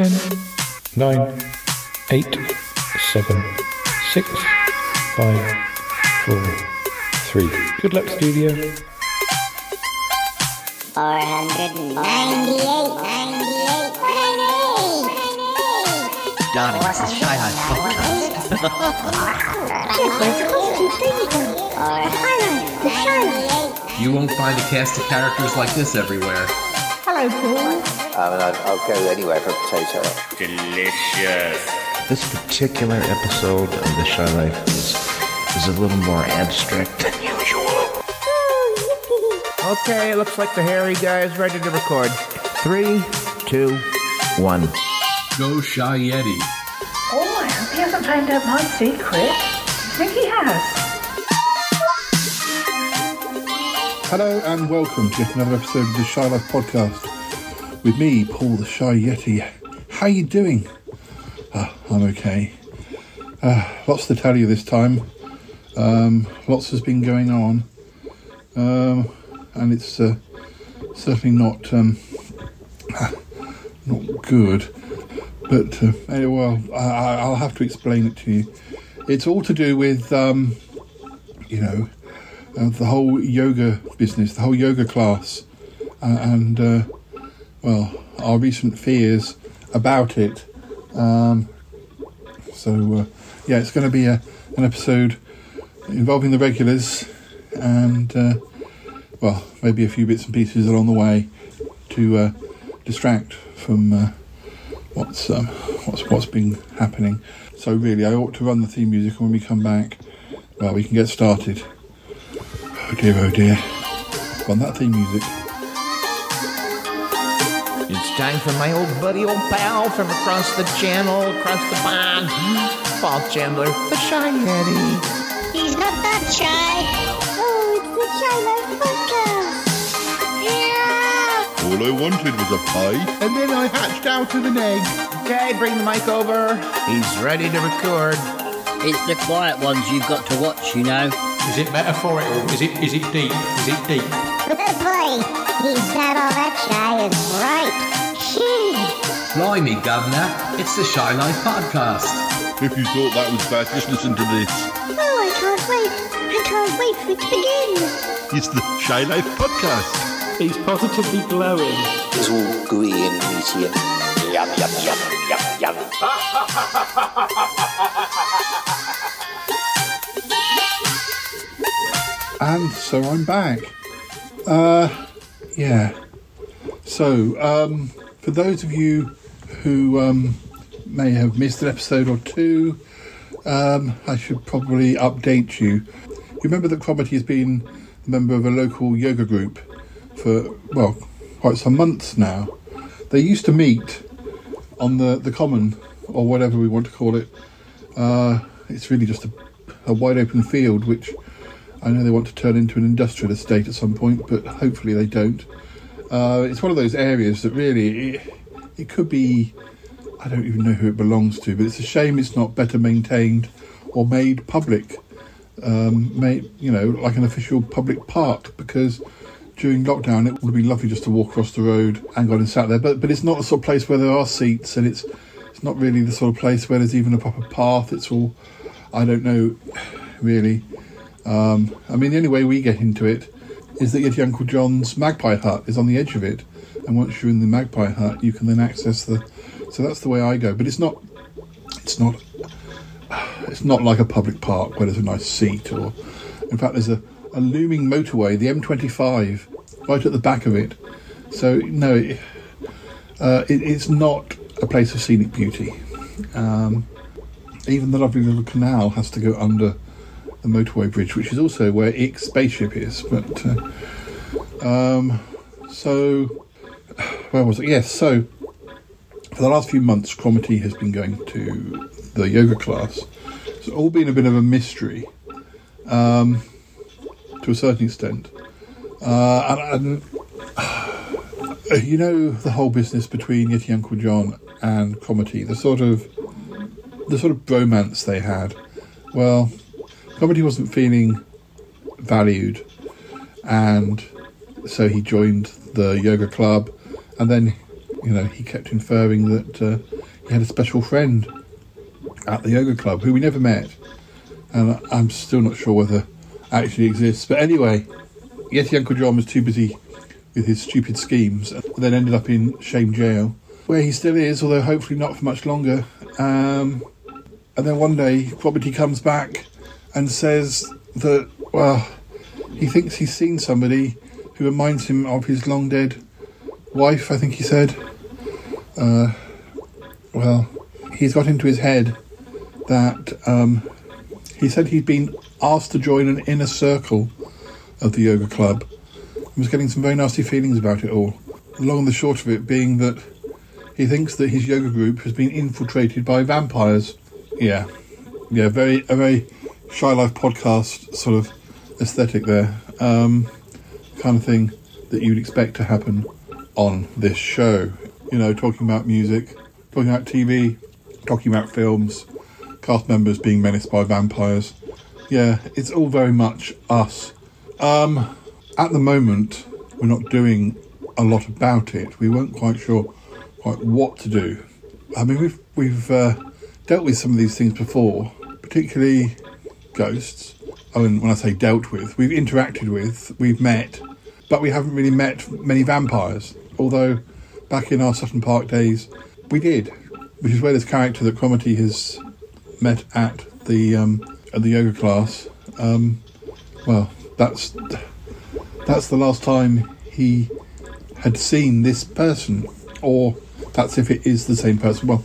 ten, nine, eight, seven, six, five, four, three. Good luck, studio. 498, 98, 98, Darling, it's the Shy High podcast. You won't find a cast of characters like this everywhere. Hello, Paul. I mean, I'd, I'll go anywhere for a potato. Delicious. This particular episode of The Shy Life is, is a little more abstract than usual. Okay, it looks like the hairy guy is ready to record. Three, two, one. Go Shy Yeti. Oh, I hope he hasn't found out my secret. I think he has. Hello and welcome to yet another episode of the Shy Life podcast with me, Paul the Shy Yeti. How you doing? Ah, I'm okay. Uh, lots to tell you this time. Um, lots has been going on, um, and it's uh, certainly not um, not good. But uh, anyway, well, I, I- I'll have to explain it to you. It's all to do with um, you know uh, the whole yoga business, the whole yoga class, uh, and uh, well, our recent fears about it. Um, so uh, yeah, it's going to be a, an episode involving the regulars, and uh, well, maybe a few bits and pieces along the way to uh, distract from uh, what's um, what's what's been happening. So really, I ought to run the theme music, and when we come back, well, we can get started. Oh dear, oh dear. Run that theme music. It's time for my old buddy, old pal from across the channel, across the pond, Paul Chandler, the Shy Yeti. He's not that shy. Oh, it's the Shy Life Podcast. Yeah. All I wanted was a pie. And then I hatched out of an egg. Okay, bring the mic over. He's ready to record. It's the quiet ones you've got to watch, you know. Is it metaphorical? Is it is it deep? Is it deep? Boy, he's not all that shy is right. Gee. Blimey, Governor, it's the Shy Life podcast. If you thought that was bad, just listen to this. Oh, I can't wait. I can't wait for it to begin. It's the Shy Life Podcast. He's positively glowing. It's all gooey and meaty and yum, yum, yum, yum, yum. And so I'm back. Uh, yeah. So, um, for those of you who um, may have missed an episode or two, um, I should probably update you. You remember that Cromitty has been a member of a local yoga group for, well, quite some months now. They used to meet on the, the common, or whatever we want to call it. Uh, it's really just a, a wide open field, which I know they want to turn into an industrial estate at some point, but hopefully they don't. Uh, it's one of those areas that really it, it could be. I don't even know who it belongs to, but it's a shame it's not better maintained or made public. Um, made you know like an official public park because during lockdown it would have been lovely just to walk across the road and go and sat there. But but it's not the sort of place where there are seats, and it's it's not really the sort of place where there's even a proper path. It's all I don't know really. Um, I mean, the only way we get into it is that Yeti Uncle John's Magpie Hut is on the edge of it, and once you're in the Magpie Hut, you can then access the. So that's the way I go. But it's not. It's not. It's not like a public park where there's a nice seat, or in fact, there's a, a looming motorway, the M25, right at the back of it. So no, it, uh, it, it's not a place of scenic beauty. Um, even the lovely little canal has to go under the motorway bridge, which is also where Ick's spaceship is. But uh, um, so where was it? Yes, so for the last few months, Cromitty has been going to the yoga class. It's all been a bit of a mystery, um, to a certain extent. Uh, and, and you know the whole business between Yeti Uncle John and Cromitty, the sort of the sort of bromance they had. Well, Cromitty wasn't feeling valued, and so he joined the yoga club, and then you know, he kept inferring that uh, he had a special friend at the yoga club who we never met, and I'm still not sure whether actually exists. But anyway, Yeti Uncle John was too busy with his stupid schemes, and then ended up in shame jail, where he still is, although hopefully not for much longer. Um, and then one day, Cromitty comes back and says that, well, he thinks he's seen somebody who reminds him of his long dead wife, I think he said. Uh, well, he's got into his head that um, he said he'd been asked to join an inner circle of the yoga club. He was getting some very nasty feelings about it all. Long and the short of it being that he thinks that his yoga group has been infiltrated by vampires. Yeah, yeah, very a very shy life podcast sort of aesthetic there. Um, kind of thing that you'd expect to happen on this show. You know, talking about music, talking about TV, talking about films, cast members being menaced by vampires. Yeah, it's all very much us. Um, at the moment, we're not doing a lot about it. We weren't quite sure quite what to do. I mean, we've we've uh, dealt with some of these things before, particularly ghosts. I mean, when I say dealt with, we've interacted with, we've met, but we haven't really met many vampires. Although, back in our Sutton Park days, we did, which is where this character that Cromitty has met at the um, at the yoga class. Um, well, that's that's the last time he had seen this person, or that's if it is the same person. Well,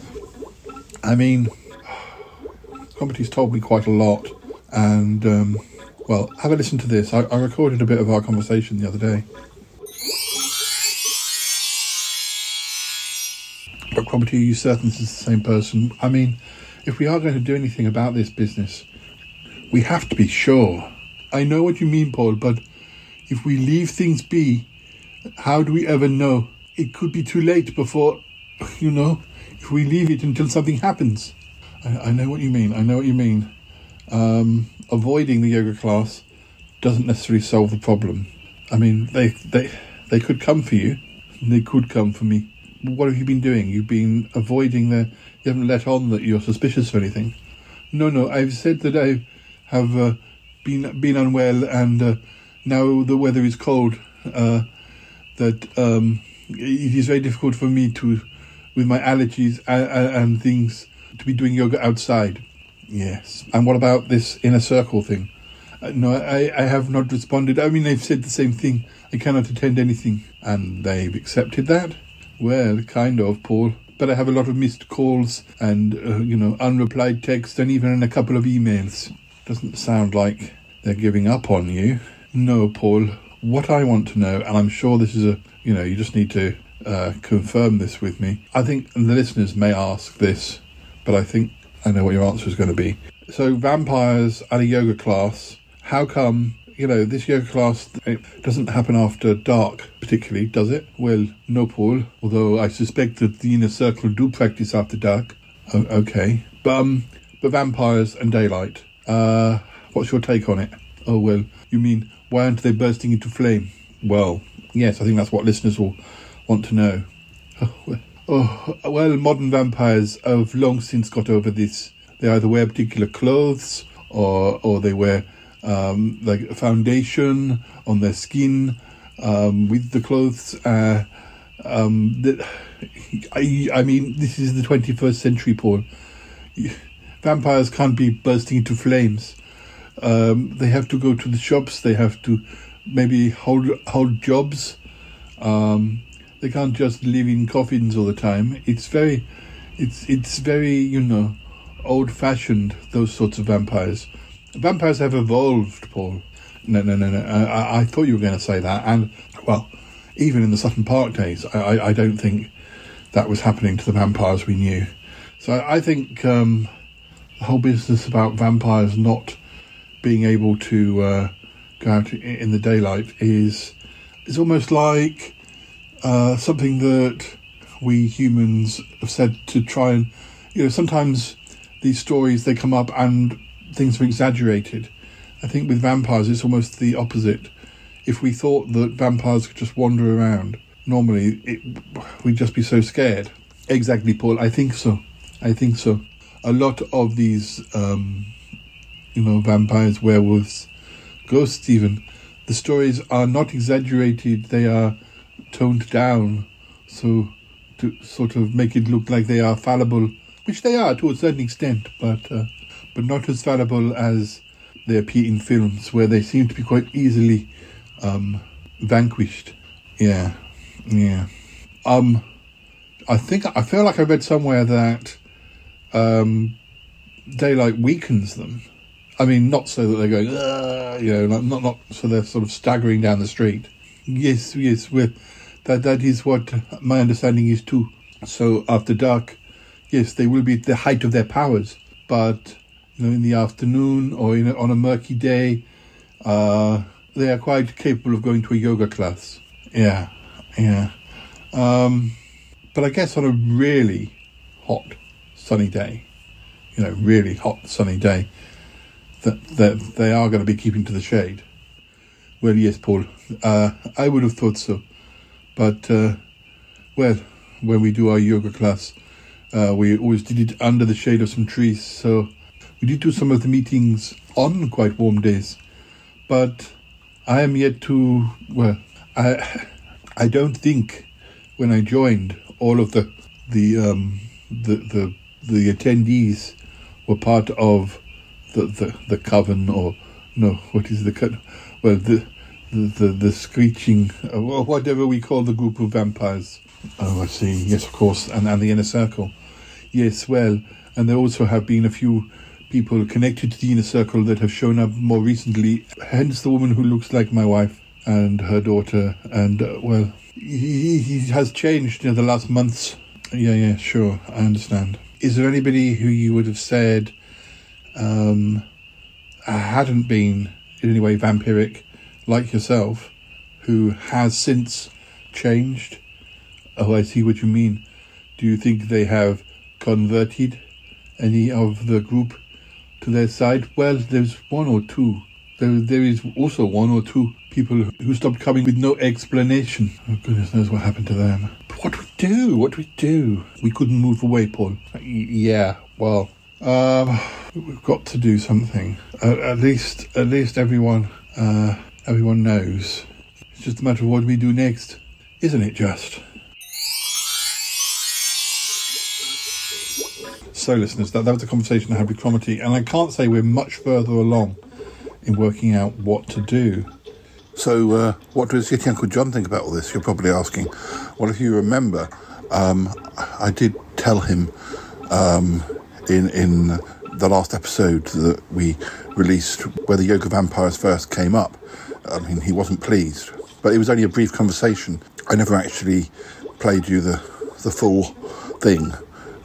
I mean, Cromitty's told me quite a lot, and um, well, have a listen to this. I, I recorded a bit of our conversation the other day. But Cromitty, are you certain this is the same person? I mean, if we are going to do anything about this business, we have to be sure. I know what you mean, Paul, but if we leave things be, how do we ever know? It could be too late before, you know, if we leave it until something happens. I, I know what you mean. I know what you mean. Um, avoiding the yoga class doesn't necessarily solve the problem. I mean, they they they could come for you. They could come for me. What have you been doing? You've been avoiding the. You haven't let on that you're suspicious of anything. No, no. I've said that I have uh, been been unwell, and uh, now the weather is cold. Uh, that um, it is very difficult for me to, with my allergies and, and things, to be doing yoga outside. Yes. And what about this inner circle thing? Uh, no, I, I have not responded. I mean, they've said the same thing. I cannot attend anything. And they've accepted that? Well, kind of, Paul. But I have a lot of missed calls and, uh, you know, unreplied texts and even a couple of emails. Doesn't sound like they're giving up on you. No, Paul. What I want to know, and I'm sure this is a, you know, you just need to uh, confirm this with me. I think the listeners may ask this, but I think I know what your answer is going to be. So, vampires at a yoga class, how come, you know, this yoga class it doesn't happen after dark, particularly, does it? Well, no, Paul, although I suspect that the inner circle do practice after dark. Okay. But, um, but vampires and daylight, uh, what's your take on it? Oh, well, you mean, why aren't they bursting into flame? Well, yes, I think that's what listeners will want to know. Oh, well. Oh, well, modern vampires have long since got over this. They either wear particular clothes or or they wear um, like a foundation on their skin um, with the clothes. Uh, um, I, I mean, this is the 21st century, Paul. Vampires can't be bursting into flames. Um, they have to go to the shops. They have to maybe hold hold jobs. Um, they can't just live in coffins all the time. It's very, it's it's very you know, old fashioned. Those sorts of vampires. Vampires have evolved, Paul. No, no, no, no. I, I thought you were going to say that, and well, even in the Sutton Park days, I, I, I don't think that was happening to the vampires we knew. So I, I think um, the whole business about vampires not being able to uh, go out in the daylight is is almost like uh, something that we humans have said to try and you know sometimes these stories they come up and things are exaggerated. I think with vampires it's almost the opposite. If we thought that vampires could just wander around, normally it, we'd just be so scared. Exactly, Paul. I think so. I think so. A lot of these, um, you know, vampires, werewolves, ghosts, even, the stories are not exaggerated. They are toned down, so to sort of make it look like they are fallible, which they are to a certain extent, but uh, but not as fallible as they appear in films, where they seem to be quite easily um, vanquished. Yeah, yeah. Um, I think I feel like I read somewhere that um, daylight weakens them. I mean, not so that they're going, you know, not not so they're sort of staggering down the street. Yes, yes, we're, that that is what my understanding is too. So after dark, yes, they will be at the height of their powers, but you know, in the afternoon or in a, on a murky day, uh, they are quite capable of going to a yoga class. Yeah, yeah. Um, but I guess on a really hot, sunny day, you know, really hot, sunny day, that that they are going to be keeping to the shade. Well, yes, Paul, uh, I would have thought so, but uh, well, when we do our yoga class, uh, we always did it under the shade of some trees. So we did do some of the meetings on quite warm days, but I am yet to well, I I don't think when I joined all of the the um, the the the attendees were part of the the, the coven or no what is the well the the the, screeching or whatever we call the group of vampires. Oh, I see. Yes, of course, and and the inner circle. Yes, well, and there also have been a few people connected to the inner circle that have shown up more recently. Hence, the woman who looks like my wife and her daughter, and uh, well, he, he has changed in the last months. Yeah, yeah, sure, I understand. Is there anybody who you would have said um, hadn't been in any way vampiric, like yourself, who has since changed? Oh, I see what you mean. Do you think they have converted any of the group to their side? Well, there's one or two. There, there is also one or two people who stopped coming with no explanation. Oh, goodness knows what happened to them. But what do we do? What do we do? We couldn't move away, Paul. Yeah, well, um, we've got to do something. Uh, at least, at least everyone, uh, everyone knows. It's just a matter of what we do next, isn't it? Just. So, listeners, that, that was a conversation I had with Cromitty, and I can't say we're much further along in working out what to do. So, uh, what does Yeti Uncle John think about all this? You're probably asking. Well, if you remember, um, I did tell him um, in in the last episode that we released where the Yoga Vampires first came up. I mean, he wasn't pleased, but it was only a brief conversation. I never actually played you the the full thing.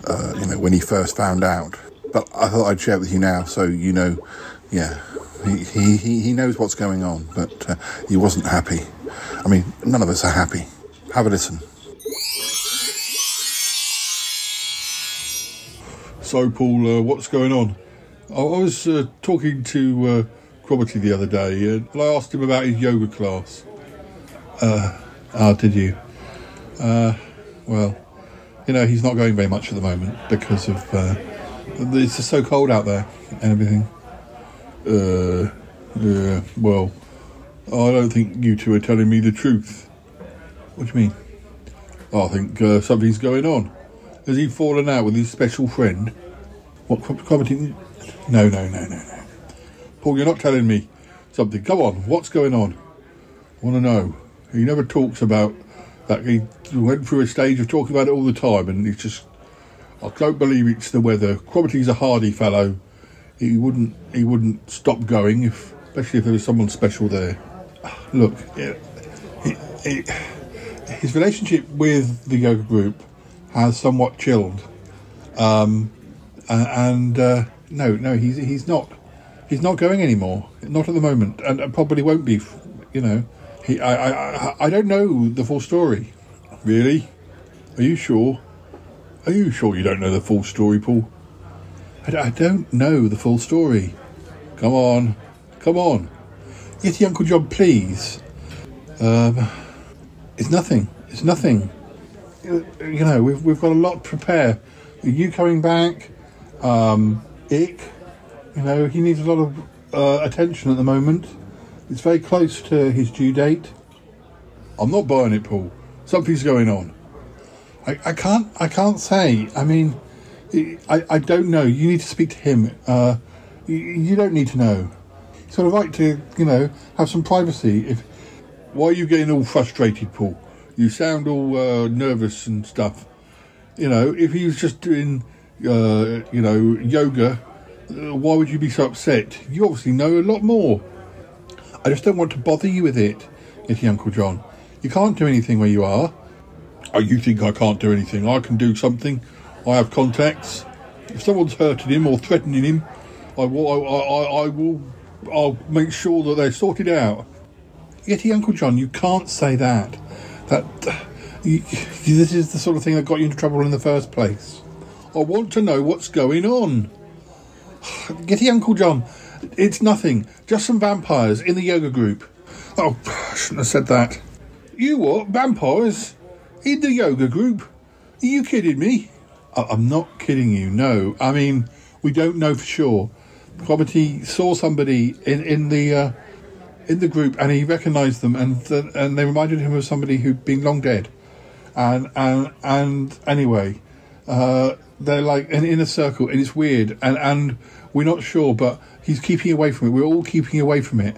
Uh, you know, when he first found out. But I thought I'd share it with you now, so you know. Yeah, he he he, knows what's going on, but uh, he wasn't happy. I mean, none of us are happy. Have a listen. So, Paul, uh, what's going on? I, I was uh, talking to the other day, and I asked him about his yoga class. Uh, did you? Uh, well, you know, he's not going very much at the moment because of uh, it's just so cold out there and everything. Uh, yeah, well, I don't think you two are telling me the truth. What do you mean? I think uh, something's going on. Has he fallen out with his special friend? What com- commenting? No, no, no, no, no. Paul, you're not telling me something. Come on, what's going on? I want to know. He never talks about that. He went through a stage of talking about it all the time, and it's just. I don't believe it's the weather. Cromitty's a hardy fellow. He wouldn't. He wouldn't stop going if, especially if there was someone special there. Look, it, it, it, his relationship with the yoga group has somewhat chilled. Um, and uh, no, no, he's he's not he's not going anymore. Not at the moment, and, and probably won't be. You know, he I, I I- don't know the full story. Really? Are you sure? Are you sure you don't know the full story, Paul? I, I don't know the full story. Come on, come on. Get Yeti Uncle John, please. Um, it's nothing. It's nothing. You you know, we've we've got a lot to prepare. Are You coming back, um, Ick. You know, he needs a lot of uh, attention at the moment. It's very close to his due date. I'm not buying it, Paul. Something's going on. I, I can't I can't say. I mean, I, I don't know. You need to speak to him. Uh, you, don't need to know. Sort of like to you know have some privacy. If why are you getting all frustrated, Paul? You sound all uh, nervous and stuff. You know, if he was just doing uh, you know yoga, Uh, why would you be so upset? You obviously know a lot more. I just don't want to bother you with it, Yeti Uncle John. You can't do anything where you are. Oh, you think I can't do anything? I can do something. I have contacts. If someone's hurting him or threatening him, I will. I, I, I will. I'll make sure that they're sorted out. Yeti Uncle John, you can't say that. That you- this is the sort of thing that got you into trouble in the first place. I want to know what's going on. Yeti Uncle John, it's nothing. Just some vampires in the yoga group. Oh, I shouldn't have said that. You what? Vampires? In the yoga group? Are you kidding me? I- I'm not kidding you, no. I mean, we don't know for sure. Cromitty saw somebody in, in the uh, in the group and he recognised them and th- and they reminded him of somebody who'd been long dead. And and and anyway, uh, they're like in, in a circle and it's weird and, and we're not sure, but he's keeping away from it. We're all keeping away from it.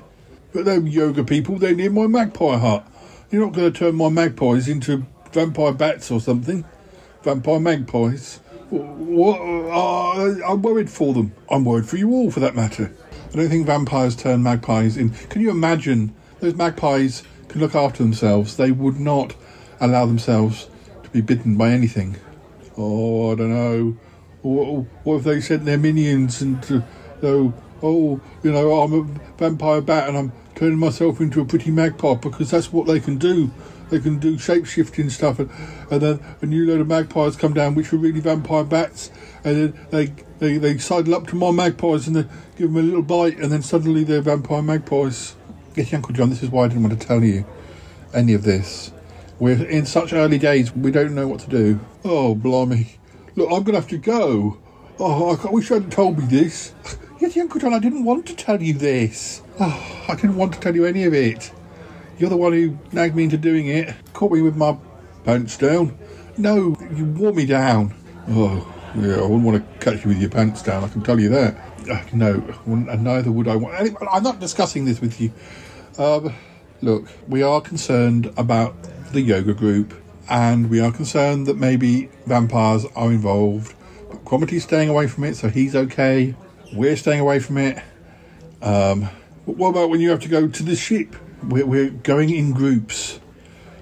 But they're yoga people, they're near my magpie hut. You're not going to turn my magpies into vampire bats or something. Vampire magpies. What? Uh, I'm worried for them. I'm worried for you all, for that matter. I don't think vampires turn magpies in. Can you imagine those magpies can look after themselves? They would not allow themselves to be bitten by anything. Oh, I don't know. What, what if they sent their minions and uh, to, oh, oh, you know, I'm a vampire bat and I'm turning myself into a pretty magpie because that's what they can do. They can do shape shifting stuff, and, and then a new load of magpies come down, which are really vampire bats, and then they they, they sidle up to my magpies and they give them a little bite, and then suddenly they're vampire magpies. Yes, Uncle John, this is why I didn't want to tell you any of this. We're in such early days, we don't know what to do. Oh, blimey. Look, I'm going to have to go. Oh, I wish you hadn't told me this. Yeti Uncle John, I didn't want to tell you this. Oh, I didn't want to tell you any of it. You're the one who nagged me into doing it. Caught me with my pants down. No, you wore me down. Oh, yeah, I wouldn't want to catch you with your pants down, I can tell you that. Uh, no, and neither would I want. I'm not discussing this with you. Um, look, we are concerned about the yoga group, and we are concerned that maybe vampires are involved. But Cromitty's staying away from it, so he's okay. We're staying away from it. Um, but what about when you have to go to the ship? We're, we're going in groups.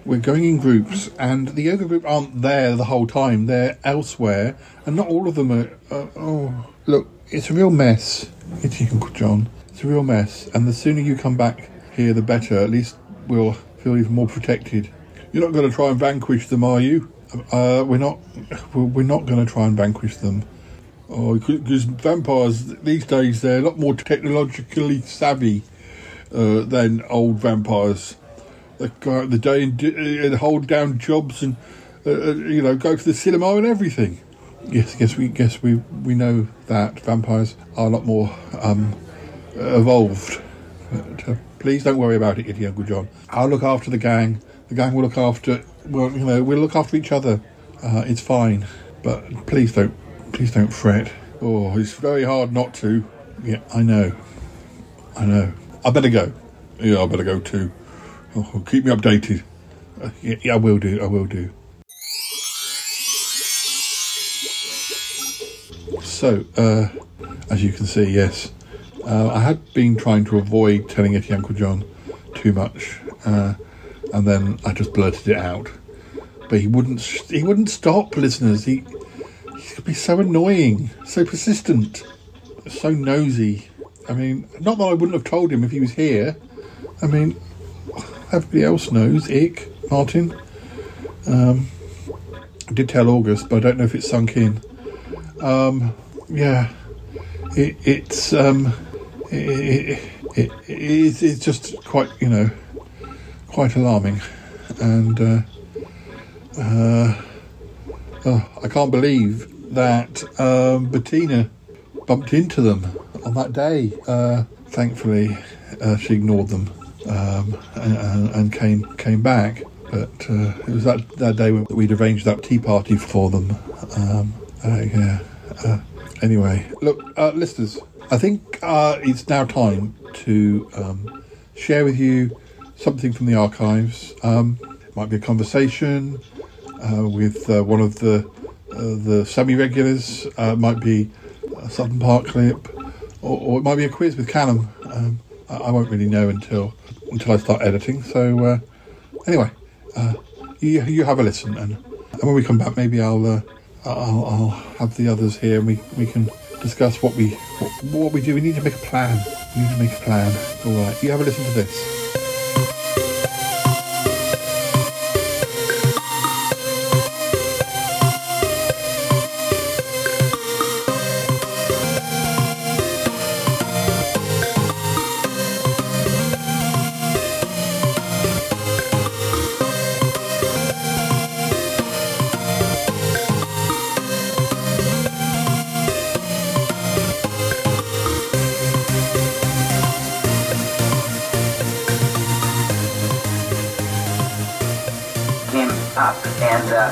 We're going in groups, and the yoga group aren't there the whole time. They're elsewhere, and not all of them are. Uh, oh, look, it's a real mess. It's Uncle John. It's a real mess, and the sooner you come back here, the better. At least we'll feel even more protected. You're not going to try and vanquish them, are you? Uh, we're not. We're not going to try and vanquish them. Oh, because vampires these days they're a lot more technologically savvy uh, than old vampires. They go out the day and, d- and hold down jobs and uh, uh, you know go to the cinema and everything. Yes, yes, we guess we we know that vampires are a lot more um, evolved. But, uh, please don't worry about it, Yeti Uncle John. I'll look after the gang. The gang will look after. Well, you know, we'll look after each other. Uh, it's fine, but please don't, please don't fret. Oh, it's very hard not to. Yeah, I know. I know. I better go. Yeah, I better go too. Oh, keep me updated. Uh, yeah, yeah, I will do. I will do. So, uh, as you can see, yes, uh, I had been trying to avoid telling it to Uncle John too much, uh, and then I just blurted it out. But he wouldn't. He wouldn't stop, listeners. He he could be so annoying, so persistent, so nosy. I mean, not that I wouldn't have told him if he was here. I mean, everybody else knows. Ick, Martin. Um, I did tell August, but I don't know if it's sunk in. Um, yeah, it, it's um, it, it, it, it's, it's just quite you know quite alarming, and uh, Uh, oh, I can't believe that um, Bettina bumped into them on that day. Uh, thankfully, uh, she ignored them um, and, and, came came back. But uh, it was that, that day when we'd arranged that tea party for them. Um, uh, yeah. Anyway, look, listeners, I think it's now time to um, share with you something from the archives. Um, it might be a conversation uh, with uh, one of the uh, the semi-regulars. Uh, it might be a Sutton Park clip, or, or it might be a quiz with Callum. Um, I, I won't really know until until I start editing. So uh, anyway, you you have a listen, and, and when we come back, maybe I'll, I'll I'll have the others here, and we we can discuss what we what, what we do. We need to make a plan. We need to make a plan. All right, you have a listen to this. Up and, uh,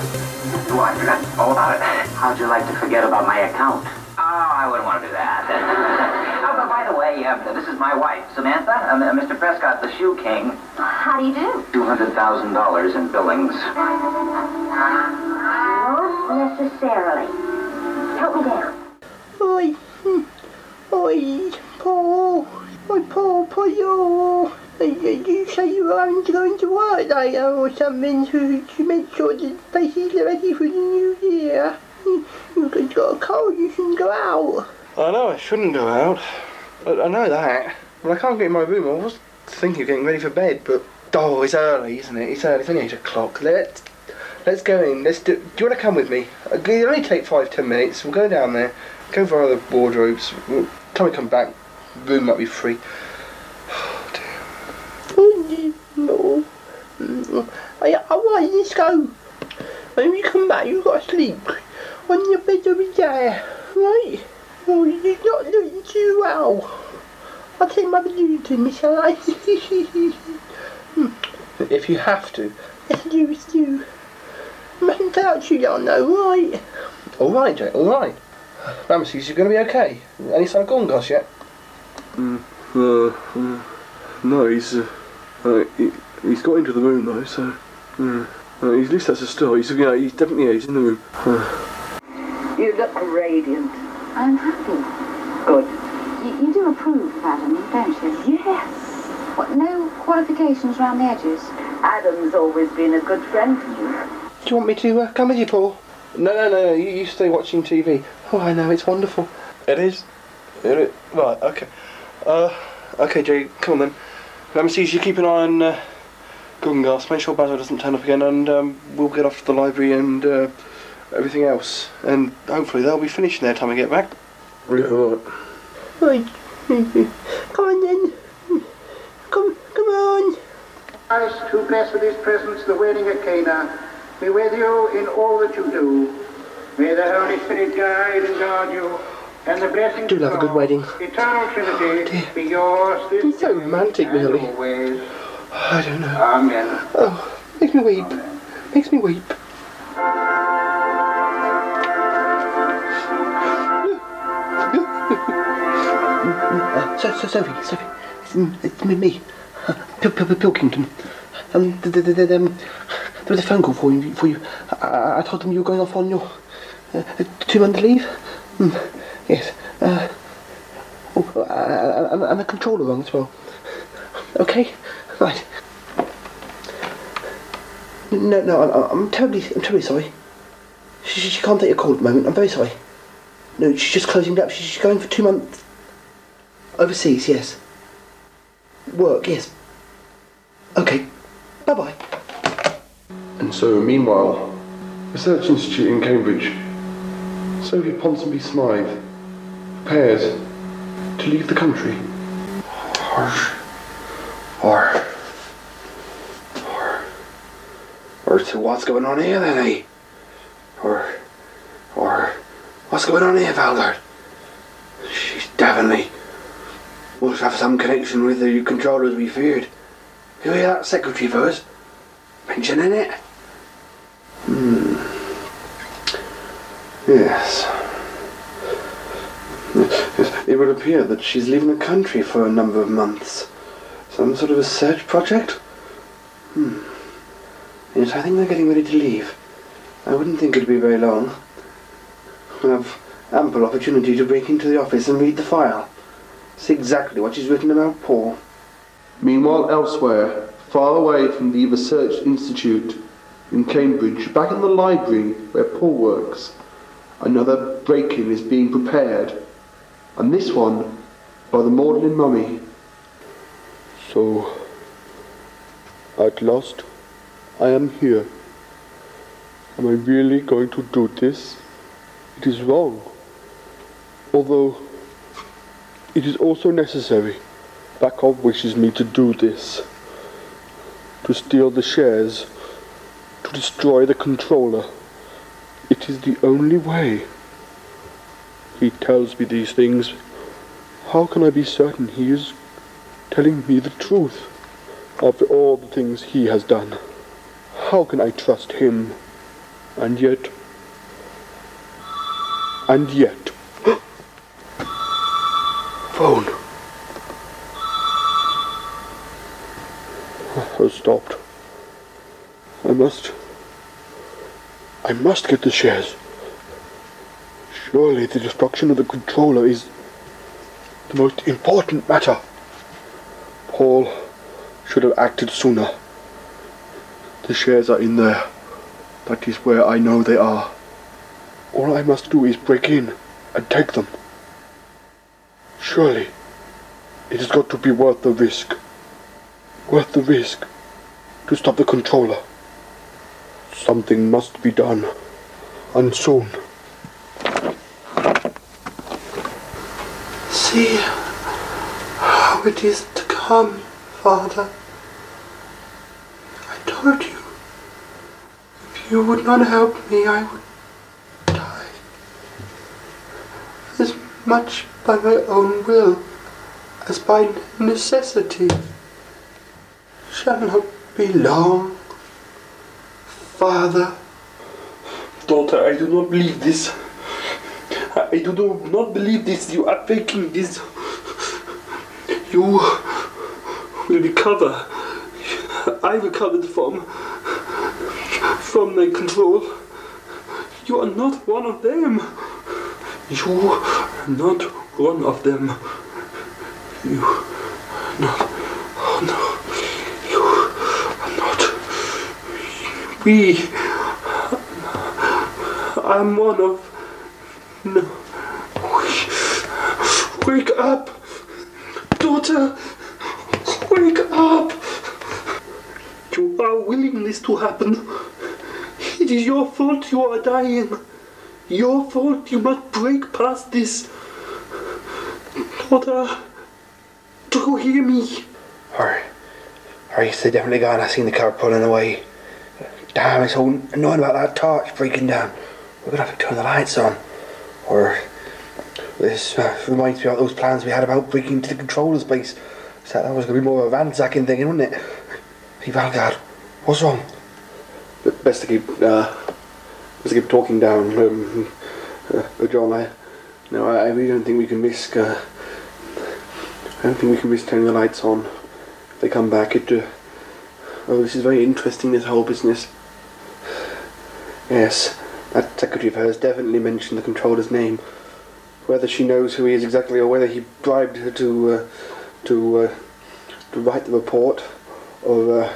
oh, I forgot all about it. How'd you like to forget about my account? Oh, I wouldn't want to do that. oh, but by the way, uh, this is my wife, Samantha, uh, Mr. Prescott, the Shoe King. How do you do? $200,000 in billings. Not necessarily. Help me down. Oi, hmm, oi, Paul, oi, Paul, Paul, you, say you were going to go into work later or something to, to make sure the place is ready for the new year. You, you've got a cold, you shouldn't go out. I know I shouldn't go out. I, I know that. But I can't get in my room. I was thinking of getting ready for bed, but oh, it's early, isn't it? It's early. It's only eight o'clock. Let's let's go in. Let's do. Do you want to come with me? Uh, It'll only take five ten minutes. We'll go down there, go via the wardrobes. We'll, time we come back, room might be free. Oh. Mm, I, I want let's go. When we come back, you've got to sleep on your bed over there, right? Oh, you're not doing too well. I'll take my balloon to me, shall I? If you have to. Let's do, let's do. Mustn't tell too young though, right? All right, Jay. All right. Ramesses, you're going to be okay. Any sign of Gorngos yet? Mm, uh, uh, no, he's uh, uh, he, he's got into the room though, so uh, uh, he's, at least that's a start. He's you know he's definitely yeah, he's in the room. Uh, You look radiant. I'm happy. Good. You, you do approve of Adam, don't you? Yes. What, no qualifications around the edges? Adam's always been a good friend to you. Do you want me to uh, come with you, Paul? No, no, no, no. You, you stay watching TV. Oh, I know. It's wonderful. It is. It is. Right. Okay. Uh. Okay, Jay. Come on then. Ramesses, you keep an eye on uh, Gungas. Make sure Basil doesn't turn up again, and um, we'll get off to the library and uh, everything else. And hopefully they'll be finished in their time I get back. yeah, right. Right. Come on then. Come, come on. Christ, who bless with his presence the wedding at Cana, be with you in all that you do. May the Holy Spirit guide and guard you, and the blessing Do love a good wedding. eternal Trinity be yours this It's so romantic, really. always. I don't know. Amen. Oh, makes me weep. Makes me weep. Uh, so, so, Sophie, Sophie, it's, it's me, me, Pil- Pil- Pil- Pilkington. Um, th- th- th- th- um, there was a phone call for you. For you. I, I- I told them you were going off on your uh, two-month leave. Mm, yes. Uh, oh, uh, and, and the controller wrong as well. Okay, right. No, no, I'm, I'm terribly, I'm terribly sorry. She, she, she can't take a call at the moment. I'm very sorry. No, she's just closing up. She, she's going for two months overseas. Yes. Work. Yes. Okay. Bye bye. And so, meanwhile, Research Institute in Cambridge, Sophie Ponsonby Smythe prepares to leave the country. Harsh. Harsh. Harsh. Or to what's going on here then, eh? Or, or, what's going on here, Valgard? She's definitely must have some connection with the controllers we feared. You hear that, Secretary of hers? Mentioning it? Hmm. Yes. It would appear that she's leaving the country for a number of months. Some sort of a search project? Hmm. Yes, I think they're getting ready to leave. I wouldn't think it'd be very long. We'll have ample opportunity to break into the office and read the file. See exactly what she's written about Paul. Meanwhile, elsewhere, far away from the Research Institute in Cambridge, back in the library where Paul works, another break-in is being prepared, and this one by the Magdalen Mummy. So, at last, I am here. Am I really going to do this? It is wrong. Although, it is also necessary. Bakov wishes me to do this. To steal the shares. To destroy the controller. It is the only way. He tells me these things. How can I be certain he is telling me the truth after all the things he has done? How can I trust him? And yet. And yet. Phone. Oh, has stopped. I must. I must get the shares. Surely the destruction of the controller is the most important matter. Paul should have acted sooner. The shares are in there. That is where I know they are. All I must do is break in and take them. Surely, it has got to be worth the risk. Worth the risk to stop the controller. Something must be done, and soon. See how it is to come, Father. I told you. If you would not help me, I would die. As much by my own will as by necessity. Shall not be long. Father. Daughter, I do not believe this. I do not believe this. You are faking this. You will recover. I recovered from from my control. You are not one of them. You are not one of them. You are not. Oh no. You are not. We. I'm one of. No. Wake up! Daughter! Wake up! You are willing this to happen. It is your fault you are dying. Your fault you must break past this. Daughter, do you hear me? Or is they definitely gone? I seen the car pulling away. Damn, it's so annoying about that torch breaking down. We're gonna have to turn the lights on. Or this uh, reminds me of those plans we had about breaking into the controller's base. So that was gonna be more of a ransacking thing, wasn't it? Hey Valgard, what's wrong? Best to keep, uh, best to keep talking down, um, uh, John. I, no, I, I really don't think we can risk. Uh, I don't think we can risk turning the lights on. If they come back, it. Uh, oh, this is very interesting. This whole business. Yes, that secretary of hers definitely mentioned the controller's name. Whether she knows who he is exactly, or whether he bribed her to uh, to uh, to write the report, or uh,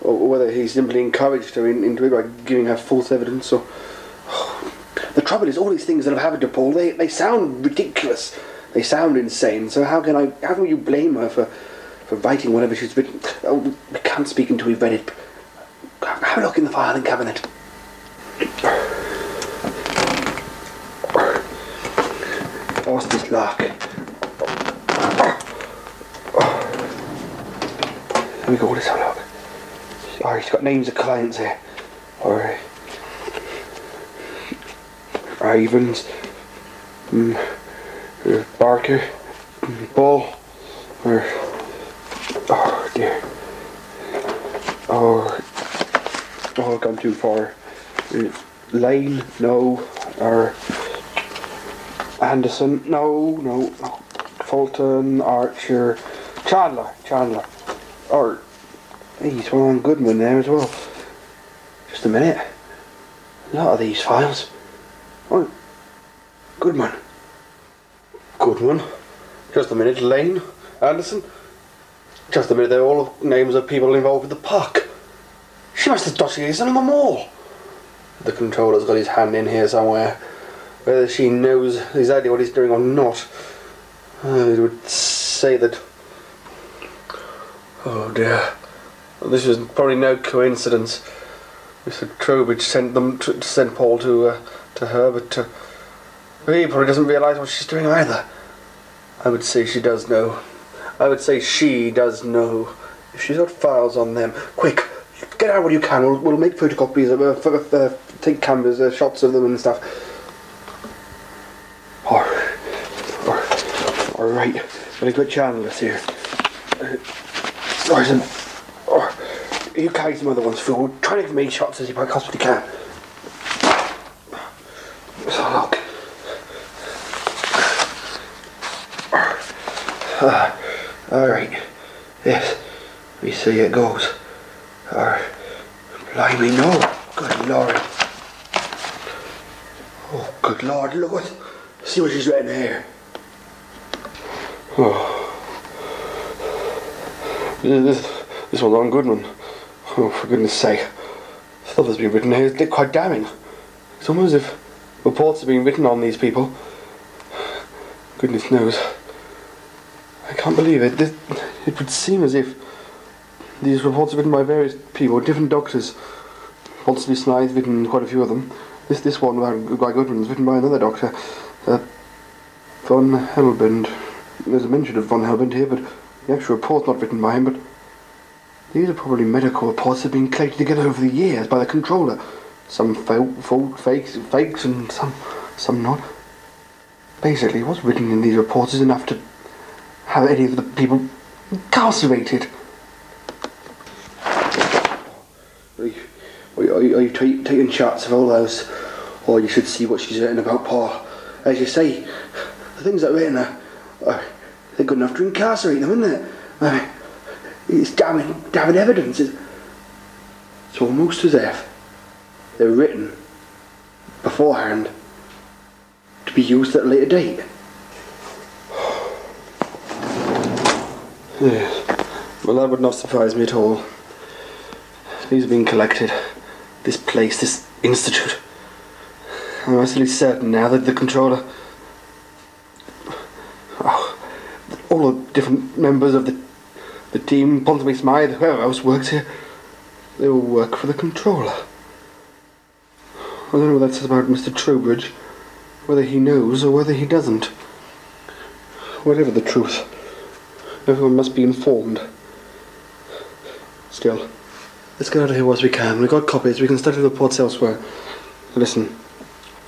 or whether he simply encouraged her in, into it by giving her false evidence. Or the trouble is, all these things that have happened to Paul, they, they sound ridiculous. They sound insane. So how can I? How can you blame her for for writing whatever she's written? Oh, we can't speak until we've read it. Have a look in the filing cabinet. What's this lock? Let me go, have a look. Oh, he's got names of clients here. or Ivans, mm, uh, Barker, mm, Ball, or oh dear, or oh I've gone too far. Lane, no, or Anderson, no, no. Fulton, Archer, Chandler, Chandler, or he's one on Goodman there as well. Just a minute. A lot of these files. Oh, Goodman. Goodman. Just a minute. Lane. Anderson. Just a minute. They're all names of people involved with the park. She must have dodged these on them all. The controller's got his hand in here somewhere. Whether she knows exactly what he's doing or not, I would say that. Oh dear. This is probably no coincidence. Mr. Trowbridge sent them to, sent Paul to uh, to her, but uh, he probably doesn't realise what she's doing either. I would say she does know. I would say she does know. If she's got files on them, quick, get out what you can. We'll, we'll make photocopies of uh, uh, take cameras, uh, shots of them and stuff. Or, or, all right. Very good channelers here. Uh, or, is you carry some other ones. We'll try to many shots as you possibly can. So look. Ah, all right. Yes. We see it goes. Or, blimey, no. Good lord. Oh, good lord, look what. See what she's written here. Oh. This, this one's on Goodman. Oh, for goodness sake. Stuff that's been written here. It's quite damning. It's almost as if reports are being written on these people. Goodness knows. I can't believe it. This, it would seem as if these reports are written by various people, different doctors. Ponsonby Smythe's written quite a few of them. This this one by, Goodman is written by another doctor, uh, von Hellbend. There's a mention of von Hellbend here, but the actual report's not written by him. But these are probably medical reports that have been collated together over the years by the controller. Some fa- fakes, fakes, and some some not. Basically, what's written in these reports is enough to have any of the people incarcerated. Are you, are you, are you ta- taking shots of all those? Or you should see what she's written about Paul. As you say, the things that are written are, are they're good enough to incarcerate them, isn't it? I mean, it's damning, damning evidence. It's, it's almost as if they're written beforehand to be used at a later date. Yes. Well, that would not surprise me at all. These have been collected. This place, this institute. I'm absolutely certain now that the controller. Oh, all the different members of the the team, Ponsonby Smythe, whoever else works here, they all work for the controller. I don't know what that says about Mr. Trowbridge, whether he knows or whether he doesn't. Whatever the truth, everyone must be informed. Still, let's get out of here as we can. We've got copies, we can study the reports elsewhere. Listen,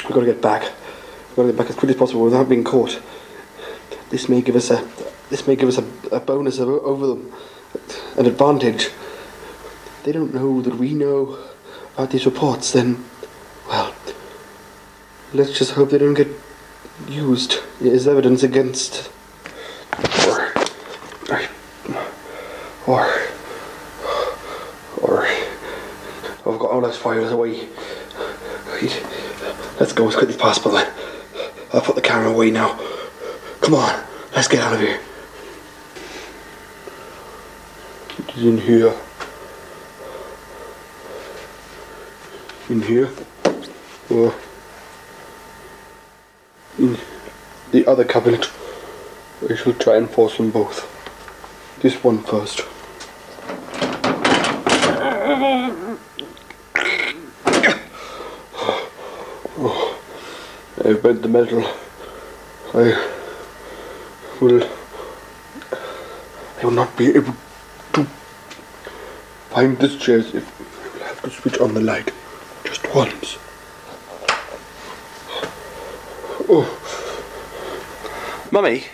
we've got to get back. We've got to get back as quickly as possible without being caught. This may give us a this may give us a, a bonus over, them, an advantage. They don't know that we know about these reports. Then, well, let's just hope they don't get used as evidence against or or I've got all those files away. Let's go as quickly as possible then. I'll put the camera away now. Come on, let's get out of here. It is in here. In here? Or in the other cabinet? I shall try and force them both. This one first. I've bent the metal. I will. I will not be able to find this chair if I have to switch on the light. Just once. Oh. Mummy,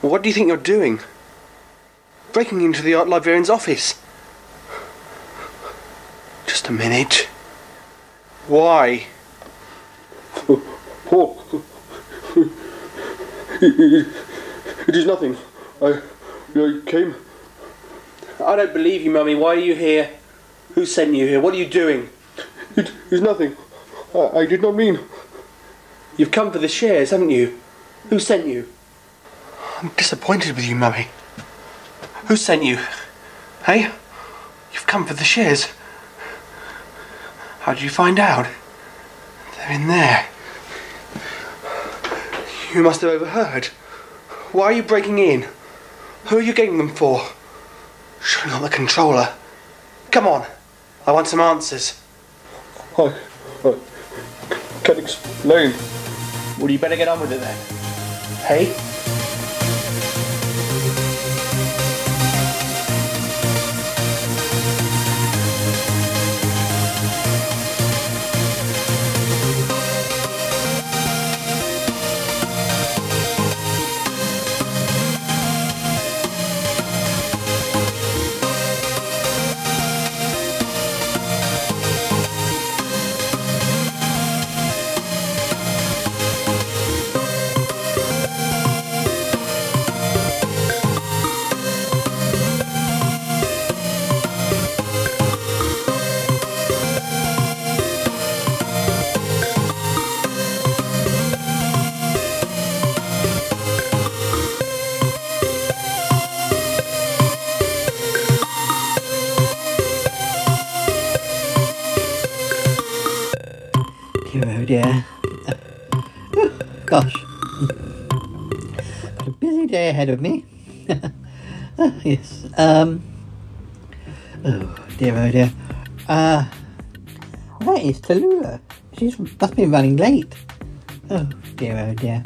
what do you think you're doing? Breaking into the art librarian's office. Just a minute. Why? Oh, it is nothing. I, I came. I don't believe you, Mummy. Why are you here? Who sent you here? What are you doing? It is nothing. I, I did not mean. You've come for the shares, haven't you? Who sent you? I'm disappointed with you, Mummy. Who sent you? Hey? You've come for the shares. How did you find out? They're in there. You must have overheard. Why are you breaking in? Who are you getting them for? Surely not the controller. Come on. I want some answers. I, I can explain. Well, you better get on with it then. Hey? Ahead of me. Yes. Um. Oh dear, oh dear. Uh. That is Tallulah. She's must be running late. Oh dear, oh dear.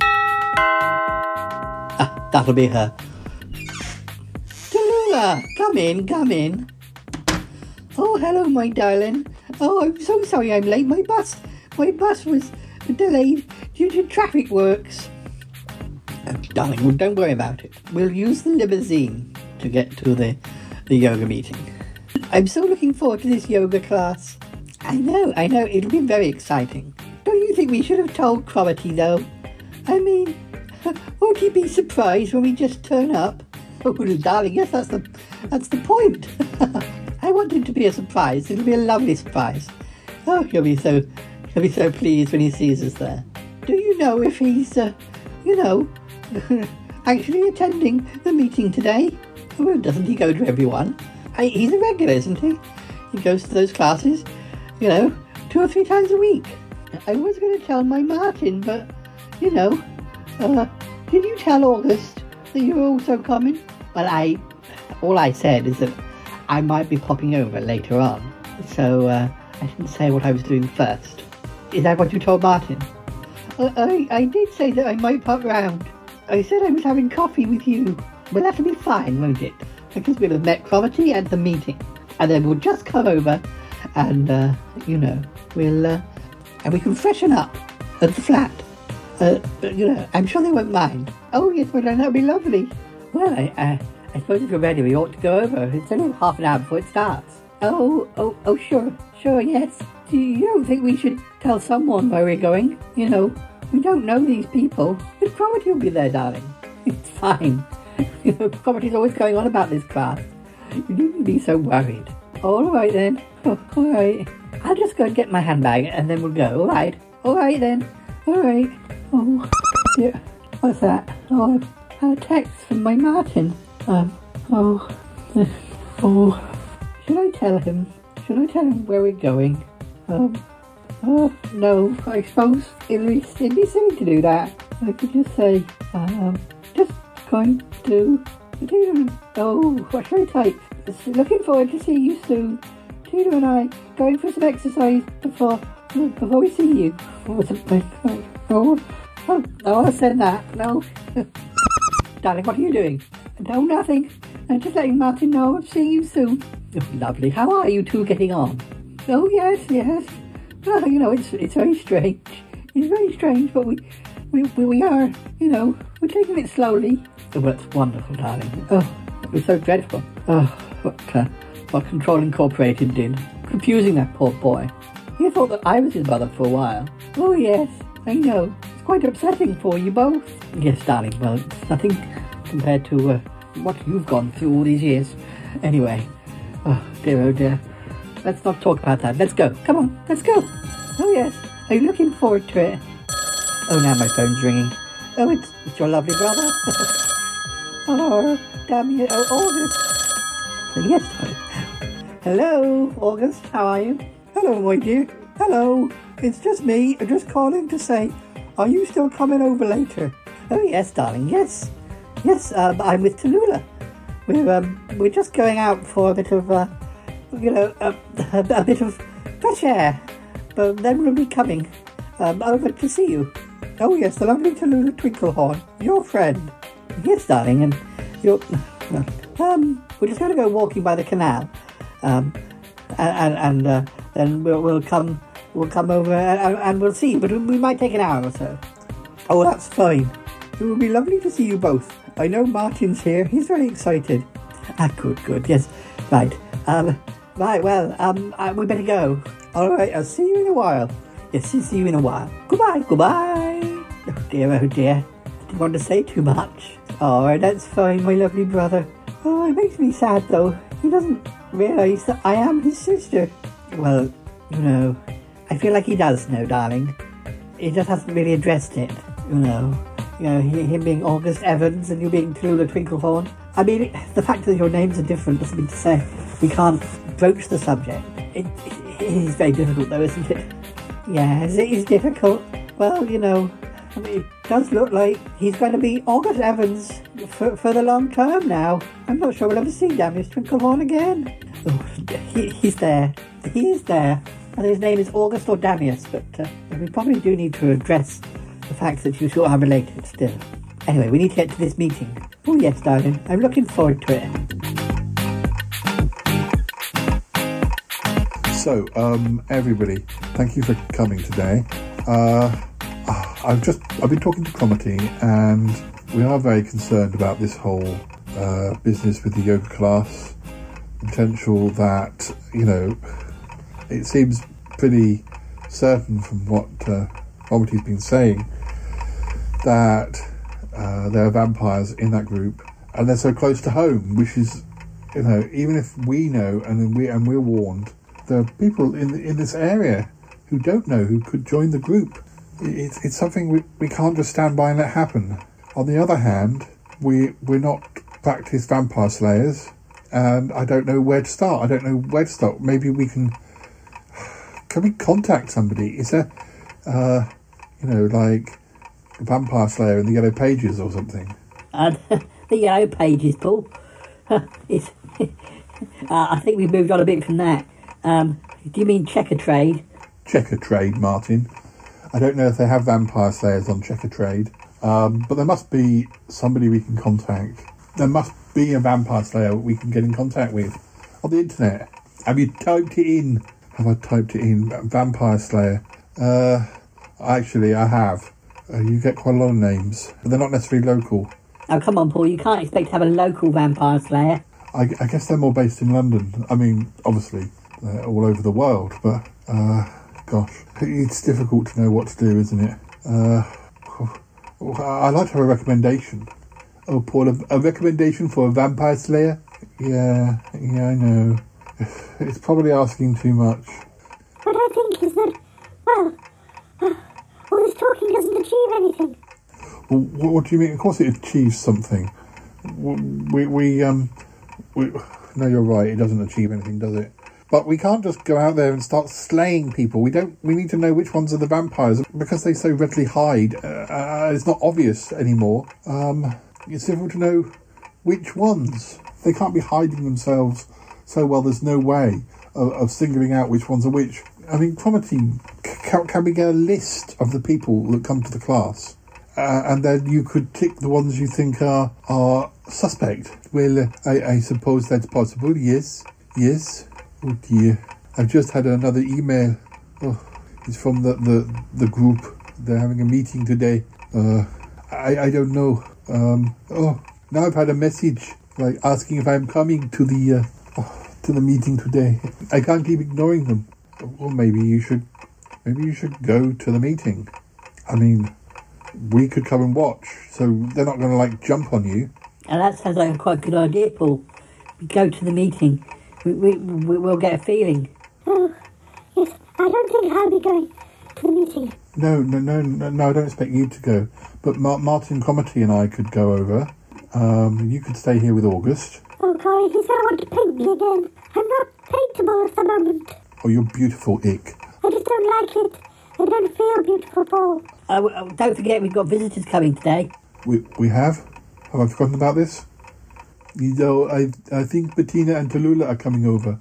Ah, that'll be her. Tallulah, come in, come in. Oh, hello, my darling. Oh, I'm so sorry I'm late. My bus, my bus was delayed due to traffic works. Oh, darling, don't worry about it. We'll use the limousine to get to the, the yoga meeting. I'm so looking forward to this yoga class. I know, I know, it'll be very exciting. Don't you think we should have told Cromitty, though? I mean, won't he be surprised when we just turn up? Oh, darling, yes, that's the, that's the point. I want it to be a surprise. It'll be a lovely surprise. Oh, he'll be so, he'll be so pleased when he sees us there. Do you know if he's, uh, you know, actually attending the meeting today? Well, doesn't he go to everyone? I, he's a regular, isn't he? He goes to those classes, you know, two or three times a week. I was going to tell my Martin, but, you know, uh, did you tell August that you were also coming? Well, I, all I said is that I might be popping over later on, so uh, I didn't say what I was doing first. Is that what you told Martin? Uh, I, I did say that I might pop round. I said I was having coffee with you. Well, that'll be fine, won't it? Because we'll have met Cromitty at the meeting. And then we'll just come over and, uh, you know, we'll, uh, and we can freshen up at the flat. Uh, you know, I'm sure they won't mind. Oh, yes, well, that'll be lovely. Well, I, I, I suppose if you're ready, we ought to go over. It's only half an hour before it starts. Oh, oh, oh, sure, sure, yes. Do you don't think we should tell someone where we're going? You know, we don't know these people. But Cromitty will be there, darling. It's fine. You know, Cromitty's always going on about this class. You needn't be so worried. All right then. All right. I'll just go and get my handbag and then we'll go. All right. All right then. All right. Oh, yeah. What's that? Oh, I had a text from my Martin. Um. Oh. Oh. Should I tell him? Should I tell him where we're going? Um. Oh no. I suppose it'd be, it'd be silly to do that. I could just say, um, just going to. Oh, what should I type? Looking forward to seeing you soon. Tina and I going for some exercise before before we see you. Oh, what's it- oh, oh, oh, oh, I'll send that. No. Darling, what are you doing? No, nothing. I'm just letting Martin know I'm seeing you soon. Oh, lovely. How are you two getting on? Oh, yes, yes. Well, you know, it's it's very strange. It's very strange, but we we we, are, you know, we're taking it slowly. Oh, that's wonderful, darling. Oh, it was so dreadful. Oh, what uh, what Control Incorporated did, confusing that poor boy. He thought that I was his mother for a while. Oh yes, I know. It's quite upsetting for you both. Yes, darling. Well, it's nothing compared to uh, what you've gone through all these years. Anyway, oh dear, oh dear. Let's not talk about that. Let's go. Come on, let's go. Oh yes, are you looking forward to it? Oh, now my phone's ringing. Oh, it's, it's your lovely brother. oh, damn you. Oh, August. So, yes. Hello, August. How are you? Hello, my dear. Hello. It's just me. I'm just calling to say, are you still coming over later? Oh, yes, darling. Yes. Yes, um, I'm with Tallulah. We're, um, we're just going out for a bit of, uh, you know, a, a, bit of fresh air. But then we'll be coming um, over to see you. Oh, yes, the lovely Tallulah Twinklehorn, your friend. Yes, darling, and you're. Um, we're just going to go walking by the canal, um, and and, and uh, then we'll, we'll come we'll come over and, and we'll see. But we might take an hour or so. Oh, that's fine. It will be lovely to see you both. I know Martin's here. He's very excited. Ah, good, good. Yes, right. Um, right. Well, um, uh, we better go. All right. I'll see you in a while. Yes, see you in a while. Goodbye. Goodbye. Oh dear. Oh dear. I didn't want to say too much. Right. That's fine, my lovely brother. Oh, it makes me sad though. He doesn't realise that I am his sister. Well, you know, I feel like he does know, darling. He just hasn't really addressed it. You know. You know, him being August Evans and you being Tallulah Twinklehorn. I mean, the fact that your names are different doesn't mean to say we can't broach the subject. It, it, it is very difficult, though, isn't it? Yes, it is difficult. Well, you know, I mean, it does look like he's going to be August Evans for, for the long term now. I'm not sure we'll ever see Damius Twinklehorn again. Oh, he, he's there. He is there. And his name is August or Damius, but uh, we probably do need to address the fact that you two are related still. Anyway, we need to get to this meeting. Oh, yes, darling. I'm looking forward to it. So, um, everybody, thank you for coming today. Uh, I've just I've been talking to Cromitty, and we are very concerned about this whole uh, business with the yoga class. The potential that you know, it seems pretty certain from what uh, Cromitty's been saying that uh, there are vampires in that group, and they're so close to home, which is, you know, even if we know and we and we're warned, there are people in in this area who don't know who could join the group. It's it's something we, we can't just stand by and let happen. On the other hand, we we're not practiced vampire slayers, and I don't know where to start. I don't know where to start. Maybe we can. Can we contact somebody? Is there, uh, you know, like Vampire Slayer in the Yellow Pages or something? And the yellow pages, Paul. it's, uh, I think we've moved on a bit from that. Um, do you mean checker trade? Checkatrade, Martin. I don't know if they have Vampire Slayers on Checkatrade, um, but there must be somebody we can contact. There must be a Vampire Slayer we can get in contact with on the internet. Have you typed it in? Have I typed it in? Vampire Slayer. Uh, actually, I have. Uh, you get quite a lot of names, but they're not necessarily local. Oh, come on, Paul. You can't expect to have a local vampire slayer. I, I guess they're more based in London. I mean, obviously, they're all over the world, but uh, gosh, it's difficult to know what to do, isn't it? Uh, I'd like to have a recommendation. Oh, Paul, a, a recommendation for a vampire slayer? Yeah, yeah, I know. It's probably asking too much. What I think is that, well, uh, all this talking doesn't achieve anything. Well, what, do you mean? Of course, it achieves something. We, we, um, we, no, you're right. It doesn't achieve anything, does it? But we can't just go out there and start slaying people. We don't. We need to know which ones are the vampires because they so readily hide. Uh, uh, it's not obvious anymore. Um, it's difficult to know which ones. They can't be hiding themselves so well. There's no way of, of singling out which ones are which. I mean, Cromitty, can, can we get a list of the people that come to the class? Uh, and then you could tick the ones you think are are suspect. Well, I, I suppose that's possible. Yes, yes. Oh dear, I've just had another email. Oh, He's from the, the, the group. They're having a meeting today. Uh, I, I don't know. Um, oh, now I've had a message like asking if I'm coming to the uh, oh, to the meeting today. I can't keep ignoring them. Well, maybe you should maybe you should go to the meeting. I mean, we could come and watch, so they're not going to like jump on you. And that sounds like a quite good idea, Paul. We go to the meeting. We, we, we, we'll get a feeling. Oh, yes. I don't think I'll be going to the meeting. No, no, no, no, no I don't expect you to go. But Mar- Martin Cromitty and I could go over. Um, you could stay here with August. Oh, Corey, he's going to want to paint me again. I'm not paintable at the moment. Oh, you're beautiful, Ick. I just don't like it. I don't feel beautiful, Paul. Uh, uh, don't forget, we've got visitors coming today. We, we have? Have I forgotten about this? You know, I, I think Bettina and Tallulah are coming over.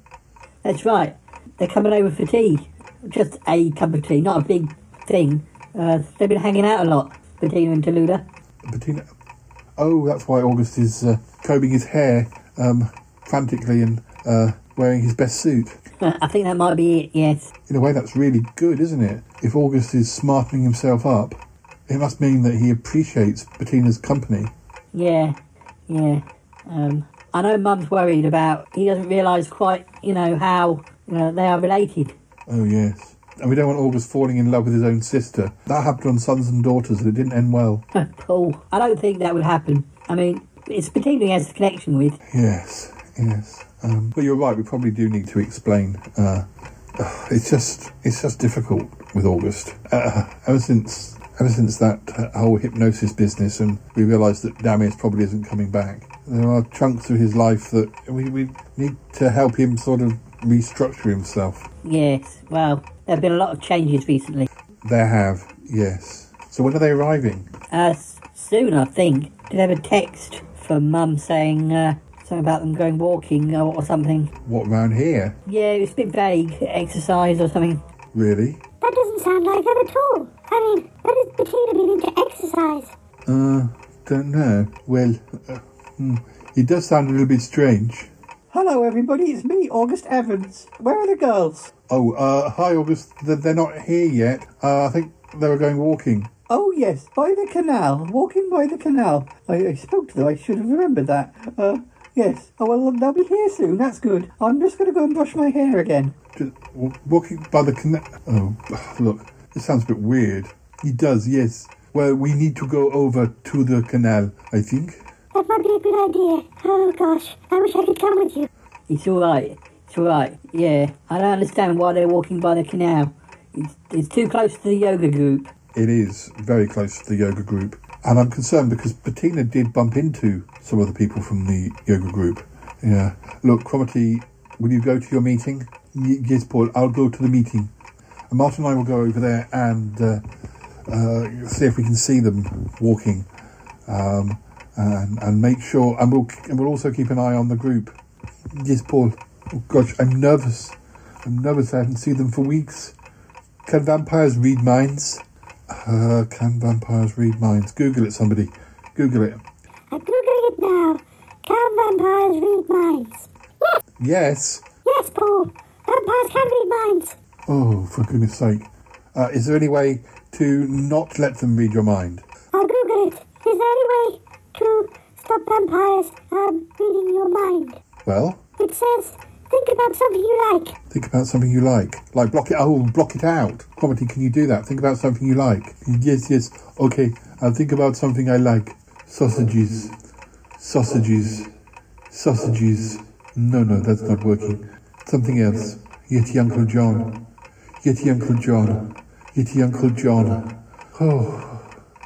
That's right. They're coming over for tea. Just a cup of tea, not a big thing. Uh, they've been hanging out a lot, Bettina and Tallulah. Bettina. Oh, that's why August is uh, combing his hair um, frantically and uh, wearing his best suit. I think that might be it, yes. In a way, that's really good, isn't it? If August is smartening himself up, it must mean that he appreciates Bettina's company. Yeah, yeah. Um, I know Mum's worried about. He doesn't realise quite, you know, how you know, they are related. Oh, yes. And we don't want August falling in love with his own sister. That happened on Sons and Daughters and it didn't end well. Paul, I don't think that would happen. I mean, it's Bettina he has a connection with. Yes, yes. Um, but you're right, we probably do need to explain. Uh, it's just it's just difficult with August. Uh, ever since ever since that uh, whole hypnosis business and we realised that Damis probably isn't coming back, there are chunks of his life that we, we need to help him sort of restructure himself. Yes, well, there have been a lot of changes recently. There have, yes. So when are they arriving? Uh, soon, I think. Did have a text from Mum saying uh, something about them going walking or, or something. What, round here? Yeah, it was a bit vague. Exercise or something. Really? That doesn't sound like them at all. I mean, when has Bettina been into exercise? Uh, don't know. Well, uh, hmm, it does sound a little bit strange. Hello, everybody. It's me, August Evans. Where are the girls? Oh, uh, hi August. They're, they're not here yet. Uh, I think they were going walking. Oh, yes, by the canal. Walking by the canal. I, I spoke to them. I should have remembered that. Uh, yes. Oh, well, they'll be here soon. That's good. I'm just going to go and brush my hair again. Just walking by the canal. Oh, look, It sounds a bit weird. It does, yes. Well, we need to go over to the canal, I think. That might be a good idea. Oh, gosh. I wish I could come with you. It's all right. It's all right. Yeah, I don't understand why they're walking by the canal. It's, it's too close to the yoga group. It is very close to the yoga group. And I'm concerned because Bettina did bump into some of the people from the yoga group. Yeah. Look, Cromitty, will you go to your meeting? Yes, Paul, I'll go to the meeting. And Martin and I will go over there and uh, uh, see if we can see them walking. Um, and, and make sure, and we'll, and we'll also keep an eye on the group. Yes, Paul. Oh, gosh, I'm nervous. I'm nervous. I haven't seen them for weeks. Can vampires read minds? Uh, can vampires read minds? Google it, somebody. Google it. I'm googling it now. Can vampires read minds? Yes. Yes, Paul. Vampires can read minds. Oh, for goodness sake. Uh, is there any way to not let them read your mind? I'll Google it. Is there any way to stop vampires um, reading your mind? Well, It says, think about something you like. think about something you like. Like block it. Oh, block it out. Cromitty, can you do that? Think about something you like. Yes, yes. Okay, I'll think about something I like. Sausages. Sausages. Sausages. No, no, that's not working. Something else. Yeti Uncle John. Yeti Uncle John. Yeti Uncle John. Oh.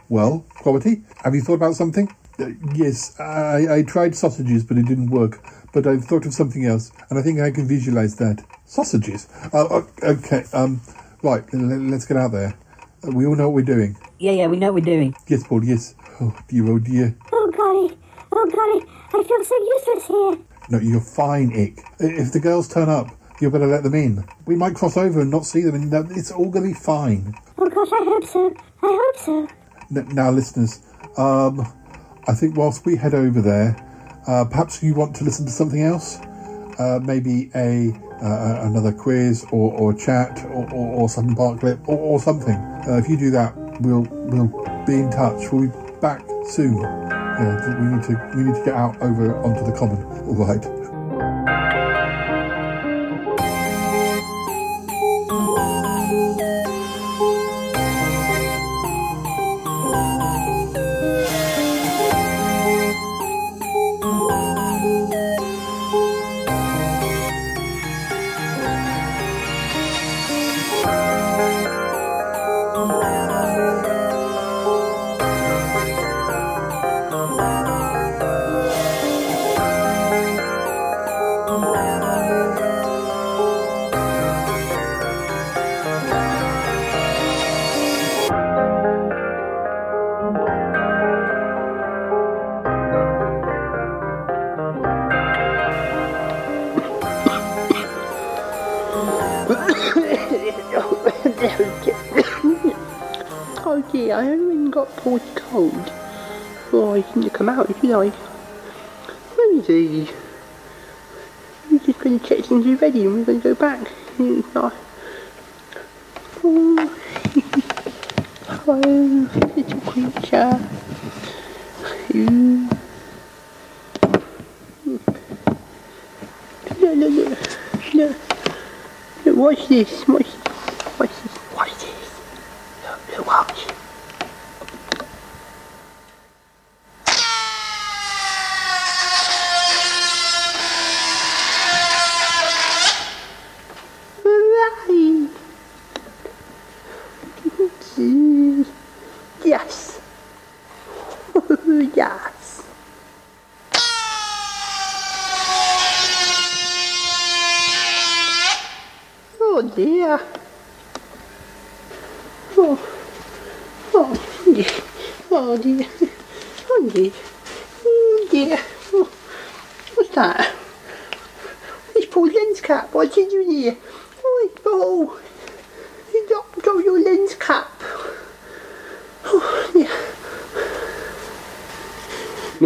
Well, Quality, have you thought about something? Uh, yes, I, I tried sausages, but it didn't work. But I've thought of something else, and I think I can visualize that. Sausages? Uh, okay, um, right, let's get out there. Uh, we all know what we're doing. Yeah, yeah, we know what we're doing. Yes, Paul, yes. Oh, dear, oh, dear. Oh, golly. Oh, golly. I feel so useless here. No, you're fine, Ick. If the girls turn up, you better let them in. We might cross over and not see them, and it's all going to be fine. Oh, gosh, I hope so. I hope so. N- now, listeners, um, I think whilst we head over there, uh, perhaps you want to listen to something else. uh, maybe a uh, another quiz or, or chat or, or, or some part clip or, or something. Uh, if you do that, we'll we'll be in touch. We'll be back soon. Yeah, we need to we need to get out over onto the common. All right.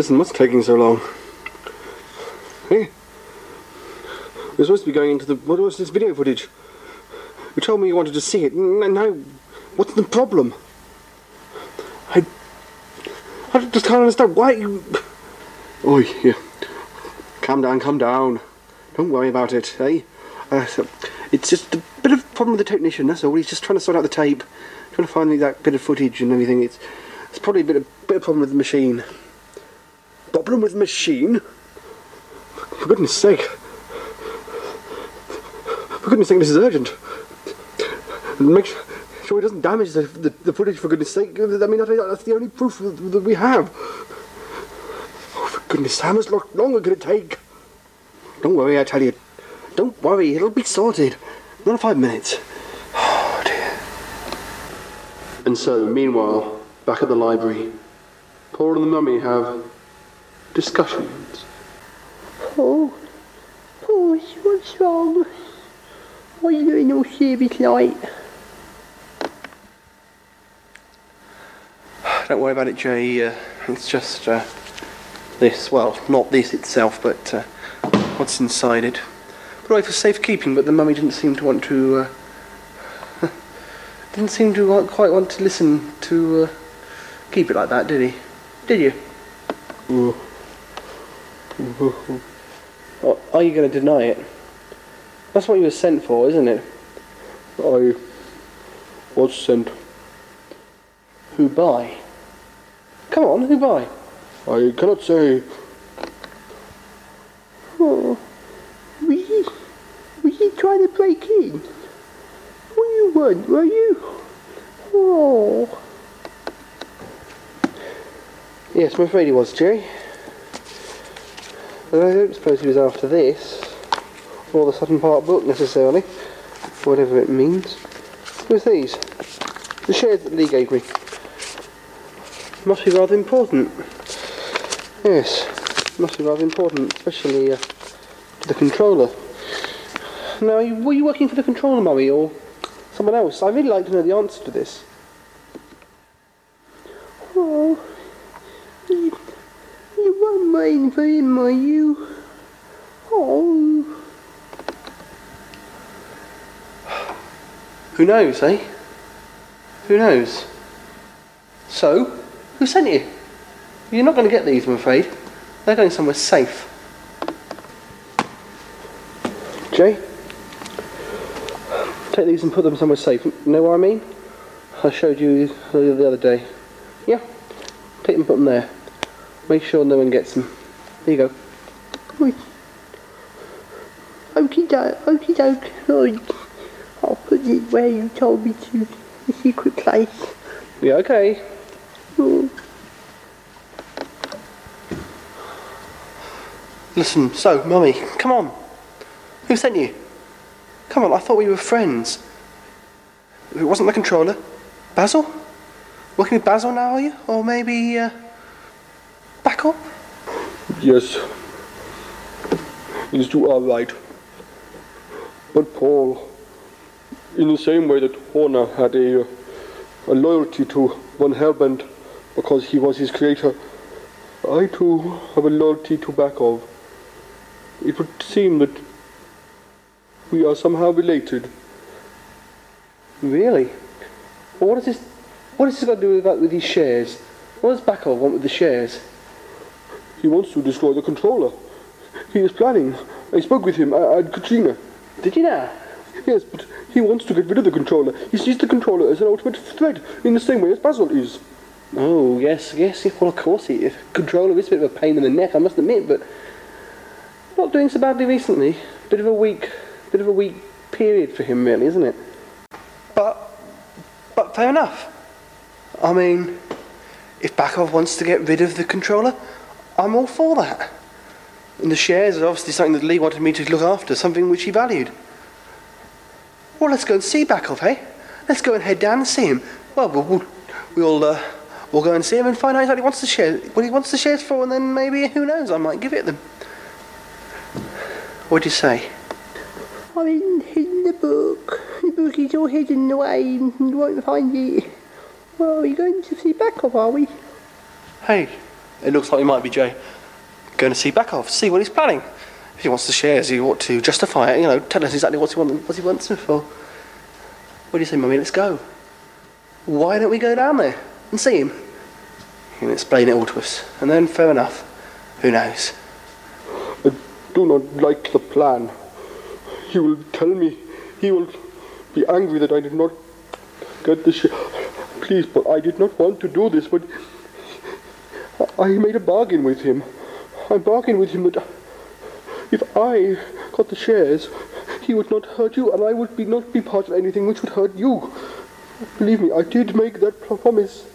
Listen, what's taking so long? Hey? We're supposed to be going into the. What was this video footage? You told me you wanted to see it. Now, what's the problem? I. I just can't understand why you. Oi, yeah. Calm down, calm down. Don't worry about it, eh? Uh, so- it's just a bit of a problem with the technician, that's all. He's just trying to sort out the tape, trying to find that bit of footage and everything. It's, it's probably a bit of, bit of problem with the machine. Problem with the machine? For goodness sake. For goodness sake, this is urgent. Make sure, he doesn't damage the, the, the footage, for goodness sake. I mean, that- that's the only proof that, we have. Oh, for goodness, how much lo- longer could it take? Don't worry, I tell you. Don't worry, it'll be sorted. Another five minutes. Oh, dear. And so, meanwhile, back at the library, Paul and the mummy have discussions. Oh. Oh, what's wrong? Why are you doing all serious like? Don't worry about it, Jay. Uh, it's just uh, this. Well, not this itself, but uh, what's inside it. Put away for safekeeping, but the mummy didn't seem to want to. Uh, didn't seem to want, quite want to listen to uh, keep it like that, did he? Did you? Oh, are you going to deny it? That's what you were sent for, isn't it? I was sent. Who by? Come on, who by? I cannot say. Oh. Were you, were you trying to break in? What you want, were you? Oh. Yes, I'm afraid he was, Jerry. I don't suppose he was after this, or the Sutton Park book necessarily, whatever it means. Who's these? The shares that Lee gave me. Must be rather important. Yes, must be rather important, especially uh, to the controller. Now, were you working for the controller, Mummy, or someone else? I really like to know the answer to this. What main for him you? Oh. Who knows, eh? Who knows? So, who sent you? You're not going to get these, I'm afraid. They're going somewhere safe. Jay? Take these and put them somewhere safe. You know what I mean? I showed you the other day. Yeah? Take them and put them there. Make sure no one gets them. There you go. Okie doke, okie doke. I'll put it where you told me to. A secret place. Yeah, okay. Oh. Listen, so, Mummy, come on. Who sent you? Come on, I thought we were friends. It wasn't the controller. Basil? Working with Basil now, are you? Or maybe, uh, back up? Yes. Yes, you are right. But Paul, in the same way that Horner had a, a loyalty to Von Hellbent because he was his creator, I too have a loyalty to Bakov. It would seem that we are somehow related. Really? Well, what does this, what has this got to do with, that, with these shares? What does Bakov want with the shares? He wants to destroy the controller. He is planning. I spoke with him at, at Katrina. Did you know? Yes, but he wants to get rid of the controller. He sees the controller as an ultimate threat, in the same way as Basil is. Oh, yes, yes, yes, well, of course, he, if controller is a bit of a pain in the neck, I must admit, but not doing so badly recently. Bit of a weak, bit of a weak period for him, really, isn't it? But, but fair enough. I mean, if Bakov wants to get rid of the controller, I'm all for that. And the shares are obviously something that Lee wanted me to look after, something which he valued. Well, let's go and see Bakov, hey? Let's go and head down and see him. Well, we'll, we'll, we'll, uh, we'll go and see him and find out exactly wants the shares, what he wants the shares for, and then maybe, who knows, I might give it them. What do you say? I'm in, in the book. The book is all hidden away and you won't find it. Well, we're we going to see Bakov, are we? Hey, it looks like we might be, Jay. Going to see Bakov, see what he's planning. If he wants the shares, he ought to justify it, you know, tell us exactly what he, want, what he wants them for. What do you say, Mummy? Let's go. Why don't we go down there and see him? He can explain it all to us. And then, fair enough. Who knows? I do not like the plan. He will tell me. He will be angry that I did not get the share. Please, but I did not want to do this, but I made a bargain with him. I bargained with him that if I got the shares, he would not hurt you, and I would be not be part of anything which would hurt you. Believe me, I did make that pro- promise.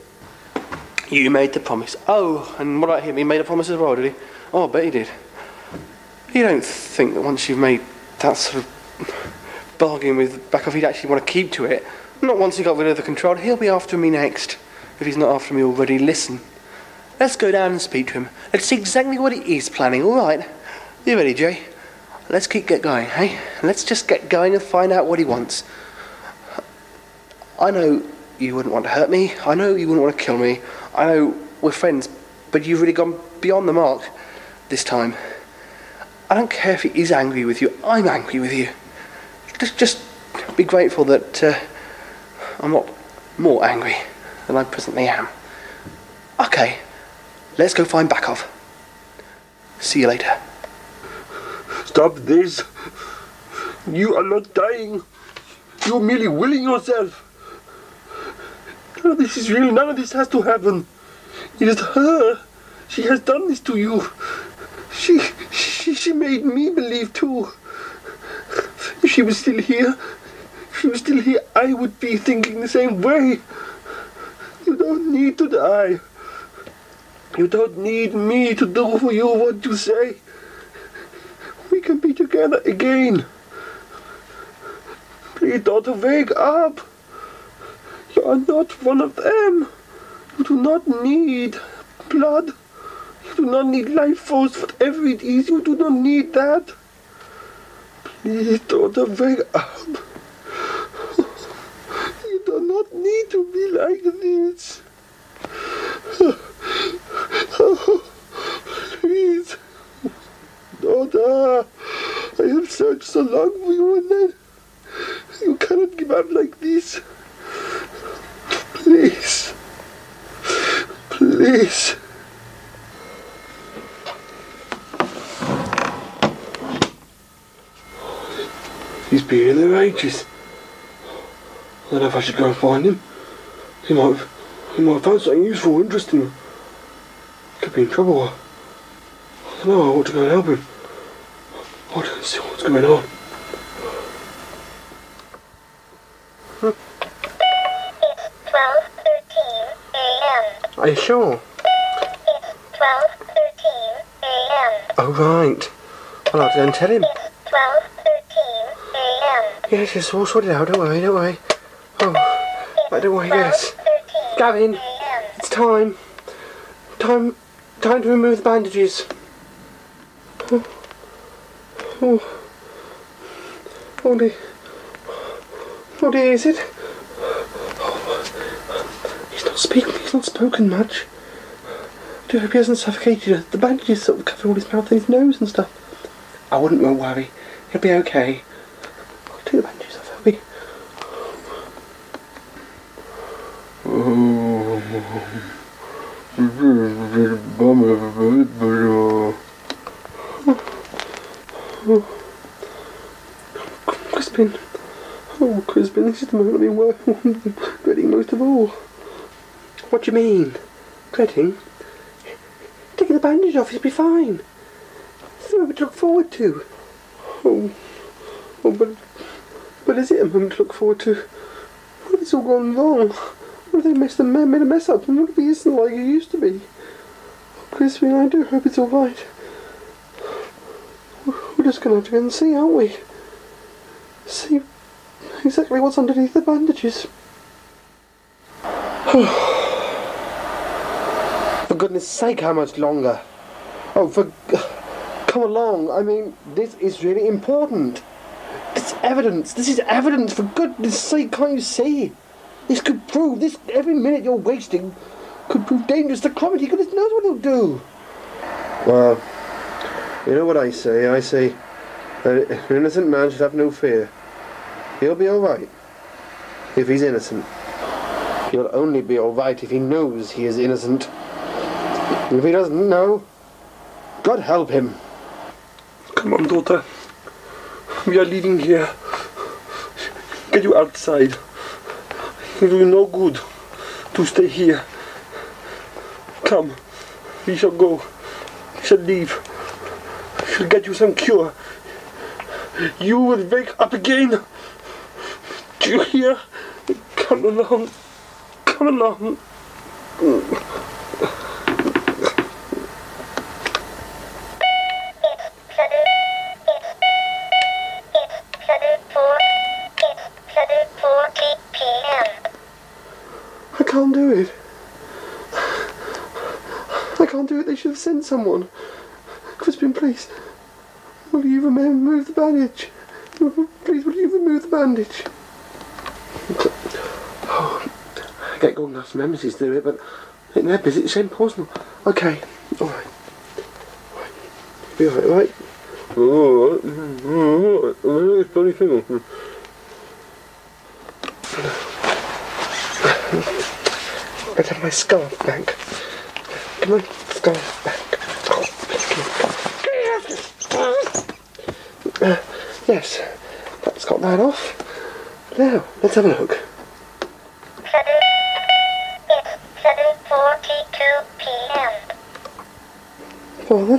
You made the promise. Oh, and what about him? He made a promise as well, did he? Oh, I bet he did. You don't think that once you've made that sort of bargain with Bakov, he'd actually want to keep to it? Not once he got rid of the control. He'll be after me next. If he's not after me already, listen. Let's go down and speak to him. Let's see exactly what he is planning, all right? You ready, Jay? Let's keep get going, hey? Let's just get going and find out what he wants. I know you wouldn't want to hurt me. I know you wouldn't want to kill me. I know we're friends, but you've really gone beyond the mark this time. I don't care if he is angry with you. I'm angry with you. Just, just be grateful that uh, I'm not more angry than I presently am. Okay, let's go find Bakov. See you later. Stop this. You are not dying. You're merely willing yourself. None of this is real. None of this has to happen. It is her. She has done this to you. She, she, she made me believe too. If she was still here, if she was still here, I would be thinking the same way. You don't need to die. You don't need me to do for you what you say. We can be together again. Please, daughter, wake up. You are not one of them. You do not need blood. You do not need life force, whatever it is. You do not need that. Please, daughter, wake up. You do not need to be like this. Please. Daughter, I have searched so long for you and then you cannot give up like this. Please. Please. He's beyond the righteous. I don't know if I should go and find him. He might have he might found something useful, interesting. Could be in trouble. I don't know, I ought to go and help him. I ought to see what's going on. Twelve thirteen a.m. Are you sure? It's Twelve thirteen a.m. Oh, right. I'll have to go and tell him. Twelve thirteen a.m. Yes, yes, we'll sort it out. Don't worry, don't worry. Oh, right, don't worry, yes. Gavin, it's time. Time, time to remove the bandages. Oh, oh, oh dear. Oh dear, is it? Oh, he's not speaking, he's not spoken much. I do hope he hasn't suffocated. The bandages sort of cover all his mouth and his nose and stuff. I wouldn't worry. He'll be okay. I'll take the bandages off, Elby. Crispin. Oh, Crispin, this is the moment I've been dreading most of all. What do you mean? Dreading? Taking the bandage off, he'll be fine. It's the moment to look forward to. Oh, oh, but, but is it a moment to look forward to? What if it's all gone wrong? What if they messed the man made a mess up? And what if he isn't like he used to be? Oh, Crispin, I do hope it's all right. We're just to have to go and see, aren't we? See exactly what's underneath the bandages. For goodness sake, how much longer? Oh, for. Come along. I mean, this is really important. This evidence. This is evidence. For goodness sake, can't you see? This could prove. This every minute you're wasting could prove dangerous to Cromitty. Goodness knows what he'll do. Well, you know what I say. I say that an innocent man should have no fear. He'll be all right if he's innocent. He'll only be all right if he knows he is innocent. And if he doesn't know, God help him. Come on, daughter. We are leaving here. Get you outside. It will no good to stay here. Come, we shall go. We shall leave. We shall get you some cure. You will wake up again. Do you hear? Come along. Come along. Someone. Crispin, please. Will you remove the bandage? Please, will you remove the bandage? Oh, I get good enough memories do it, but in their busy, it's impossible. Okay, alright. Be alright, right? Oh, oh, oh, it's funny thing. Let's have my scarf back. Come on, scarf back. Oh, please, come on. Uh, yes, that's got that off. Now, let's have a look. Seven forty-two p.m. Father?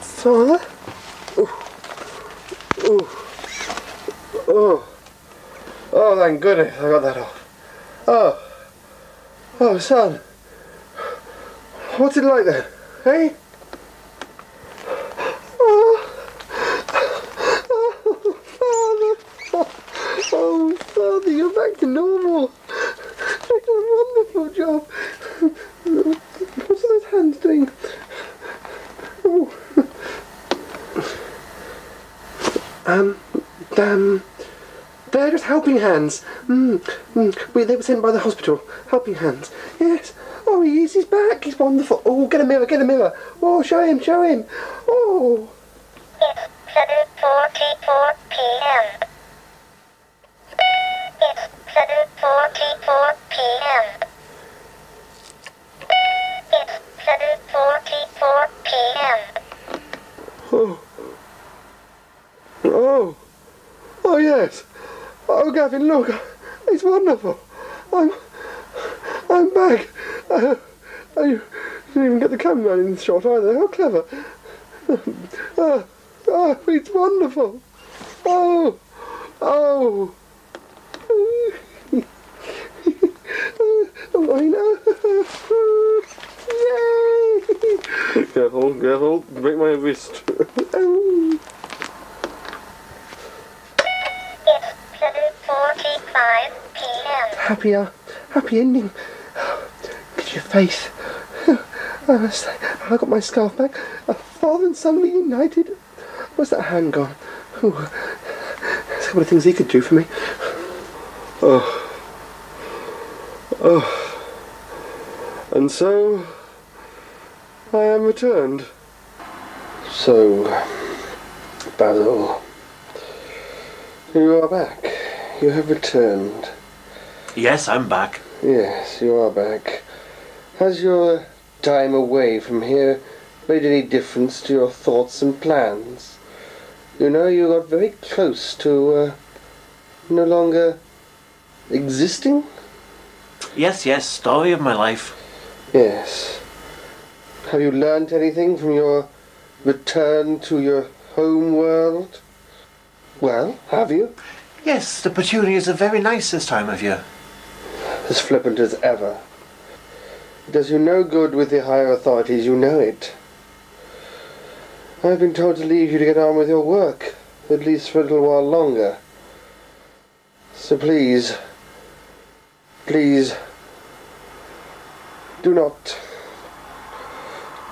Father? Oh. Oh. Oh. Oh, thank goodness I got that off. Oh. Oh, son. What's it like then? Hey? Oh. Oh, Father. Oh, Father, you're back to normal. You've done a wonderful job. What's those hands doing? Oh. Um, um, they're just helping hands. Mm, mm. We, they were sent by the hospital. Helping hands. Yes. Oh, he is. He's back. He's wonderful. Oh, get a mirror. Get a mirror. Oh, show him. Show him. Look, it's wonderful. I'm, I'm back. Uh, I didn't even get the camera in the shot either. How clever. Uh, oh, it's wonderful. Oh, oh. oh, I know. Yay! Careful, careful, break my wrist. Oh. Happy, uh, happy ending. Look your face. I got my scarf back. Father and son reunited. Where's that hand gone? Ooh. There's a couple of things he could do for me. Oh. Oh. And so, I am returned. So, Basil, you are back. You have returned. Yes, I'm back. Yes, you are back. Has your time away from here made any difference to your thoughts and plans? You know, you got very close to uh, no longer existing? Yes, yes, story of my life. Yes. Have you learnt anything from your return to your home world? Well, have you? Yes, the petunias are very nice this time of year. As flippant as ever. It does you no good with the higher authorities, you know it. I've been told to leave you to get on with your work, at least for a little while longer. So please, please, do not,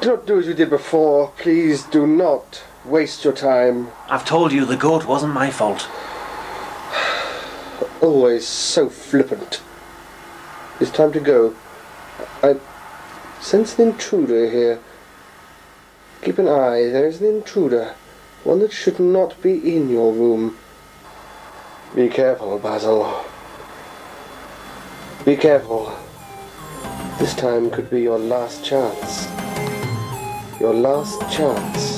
do not do as you did before. Please do not waste your time. I've told you the goat wasn't my fault. Always so flippant. It's time to go. I sense an intruder here. Keep an eye, there's an intruder. One that should not be in your room. Be careful, Basil. Be careful. This time could be your last chance. Your last chance.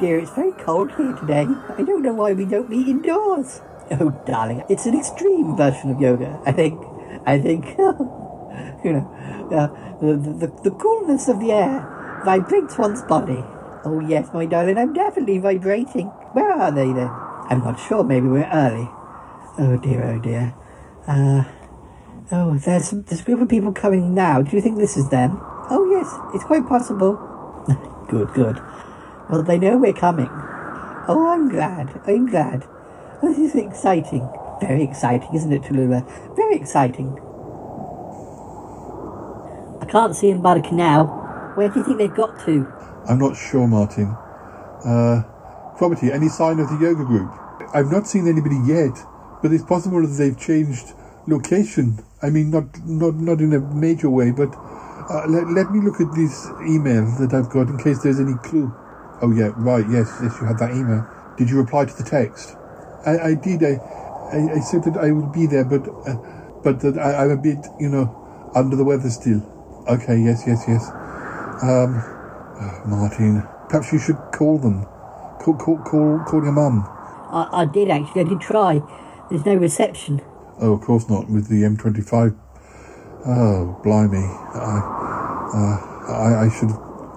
Dear, it's very cold here today. I don't know why we don't meet indoors. Oh darling, it's an extreme version of yoga. I think, I think, you know, uh, the, the, the coolness of the air vibrates one's body. Oh yes, my darling, I'm definitely vibrating. Where are they then? I'm not sure, maybe we're early. Oh dear, oh dear. Uh, oh, there's, some, there's a group of people coming now. Do you think this is them? Oh yes, it's quite possible. good, good. Well, they know we're coming. Oh, I'm glad. I'm glad. This is exciting. Very exciting, isn't it, Tallulah? Very exciting. I can't see them by the canal. Where do you think they've got to? I'm not sure, Martin. Uh, any sign of the yoga group? I've not seen anybody yet, but it's possible that they've changed location. I mean, not not not in a major way, but uh, let, let me look at this email that I've got in case there's any clue. Oh yeah, right. Yes, yes, you had that email. Did you reply to the text? I, I did. I, I, I said that I would be there, but uh, but that I, I'm a bit, you know, under the weather still. Okay. Yes. Yes. Yes. Um, oh, Martin, perhaps you should call them. Call call call, call your mum. I, I did actually. I did try. There's no reception. Oh, of course not with the M25. Oh, blimey! I, uh, I, I should,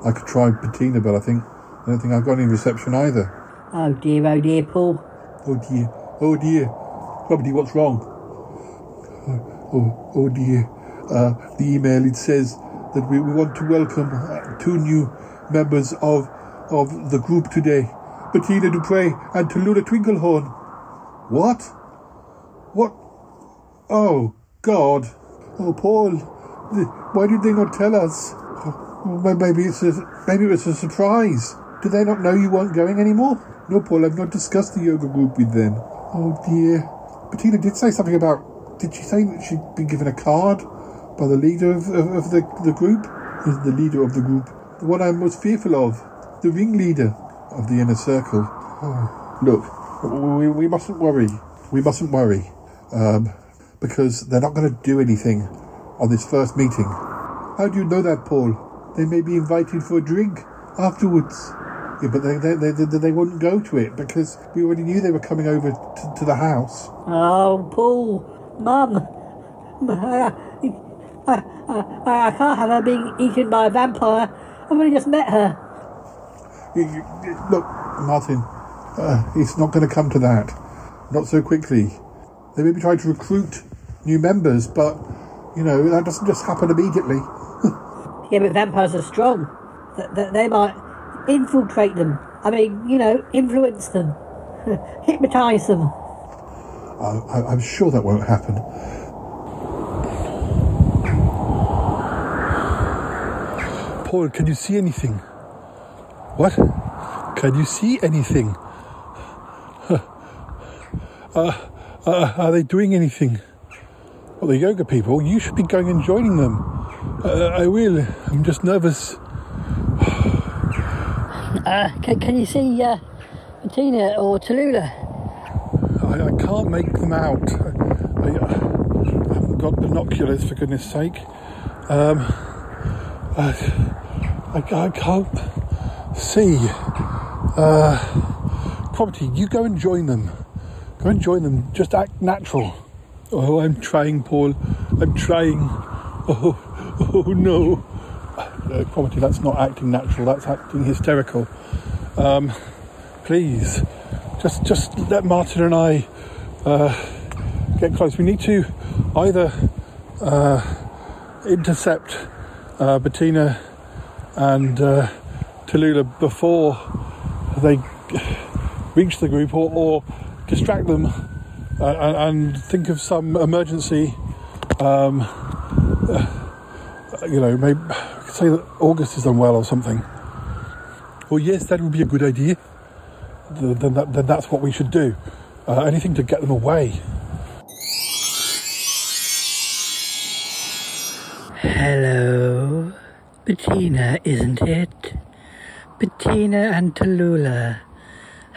I could try Bettina, but I think, I don't think I've got any reception either. Oh dear, oh dear, Paul. Oh dear, oh dear. Robbie, what's wrong? Oh, oh, oh dear. Uh, the email, it says that we, we want to welcome uh, two new members of of the group today. Bettina Dupre and Tallulah Twinklehorn. What? What? Oh, God. Oh, Paul. Why did they not tell us? Oh, maybe it's a, maybe it was a surprise. Did they not know you weren't going anymore? No, Paul, I've not discussed the yoga group with them. Oh, dear. Bettina did say something about. Did she say that she'd been given a card by the leader of, of, of the, the group? The leader of the group. The one I'm most fearful of. The ringleader of the inner circle. Oh, look, we, we mustn't worry. We mustn't worry. Um, because they're not going to do anything on this first meeting. How do you know that, Paul? They may be invited for a drink afterwards. Yeah, but they, they, they, they, wouldn't go to it because we already knew they were coming over to, to the house. Oh, Paul, Mum, I, I, I, I can't have her being eaten by a vampire. I've only just met her. You- you- you- Look, Martin, uh, it's not going to come to that. Not so quickly. They may be trying to recruit new members, but, you know, that doesn't just happen immediately. Yeah, but vampires are strong. Th- They might infiltrate them. I mean, you know, influence them, hypnotise them. I, I'm sure that won't happen. Paul, can you see anything? What? Can you see anything? Uh, uh, are they doing anything? Well, the yoga people, you should be going and joining them. Uh, I will. I'm just nervous. Uh, can, can you see uh, Tina or Tallulah? I, I can't make them out. I, I haven't got binoculars, for goodness sake. Um, I, I, I can't see. Uh, Property, you go and join them. Go and join them. Just act natural. Oh, I'm trying, Paul. I'm trying. Oh, oh no. Uh, Property, that's not acting natural. That's acting hysterical. Um, please, just just let Martin and I uh, get close. We need to either uh, intercept uh, Bettina and uh, Tallulah before they reach the group, or, or distract them and, and think of some emergency. Um, uh, you know, maybe say that August is unwell or something. Well, yes, that would be a good idea. Th- Then, that, then that's what we should do. Uh, anything to get them away. Hello. Bettina, isn't it? Bettina and Tallulah.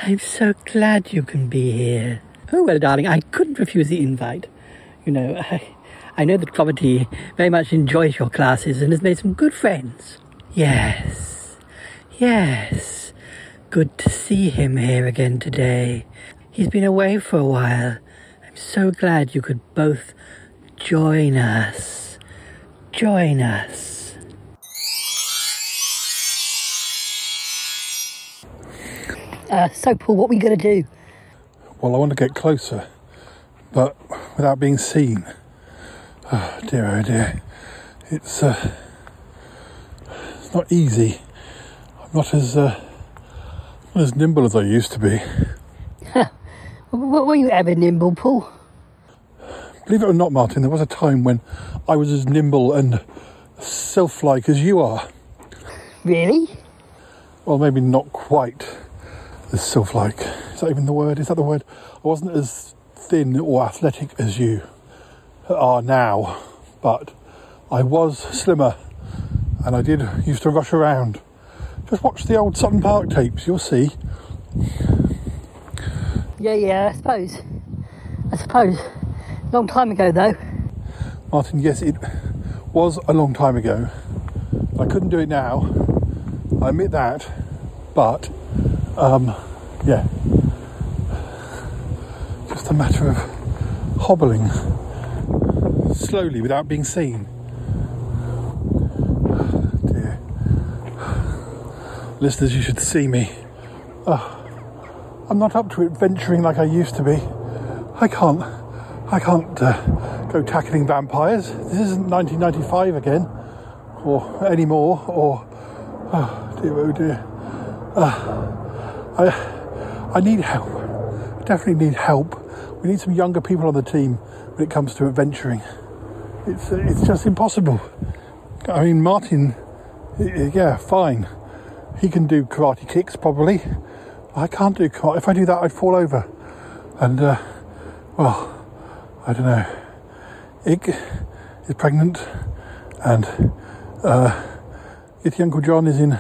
I'm so glad you can be here. Oh, well, darling, I couldn't refuse the invite. You know, I, I know that Property very much enjoys your classes and has made some good friends. Yes, yes. Good to see him here again today. He's been away for a while. I'm so glad you could both join us. Join us. Uh, so, Paul, what are we going to do? Well, I want to get closer, but without being seen. Oh, dear, oh dear. It's, uh, it's not easy. I'm not as, uh, not as nimble as I used to be. Were you ever nimble, Paul? Believe it or not, Martin, there was a time when I was as nimble and sylph-like as you are. Really? Well, maybe not quite as sylph-like. Is that even the word? Is that the word? I wasn't as thin or athletic as you are now, but I was slimmer, and I did used to rush around. Just watch the old Sutton Park tapes, you'll see. Yeah, yeah, I suppose. I suppose. Long time ago, though. Martin, yes, it was a long time ago. I couldn't do it now. I admit that, but um, yeah, just a matter of hobbling slowly without being seen. Dear listeners, you should see me. Oh, I'm not up to adventuring like I used to be. I can't. I can't uh, go tackling vampires. This isn't 1995 again, or anymore, or oh dear, oh dear. Uh, I, I need help. I definitely need help. We need some younger people on the team when it comes to adventuring. It's it's just impossible. I mean, Martin, yeah, fine. He can do karate kicks probably. I can't do karate. If I do that, I'd fall over. And uh, well, I don't know. Ick is pregnant, and uh, Yeti Uncle John is in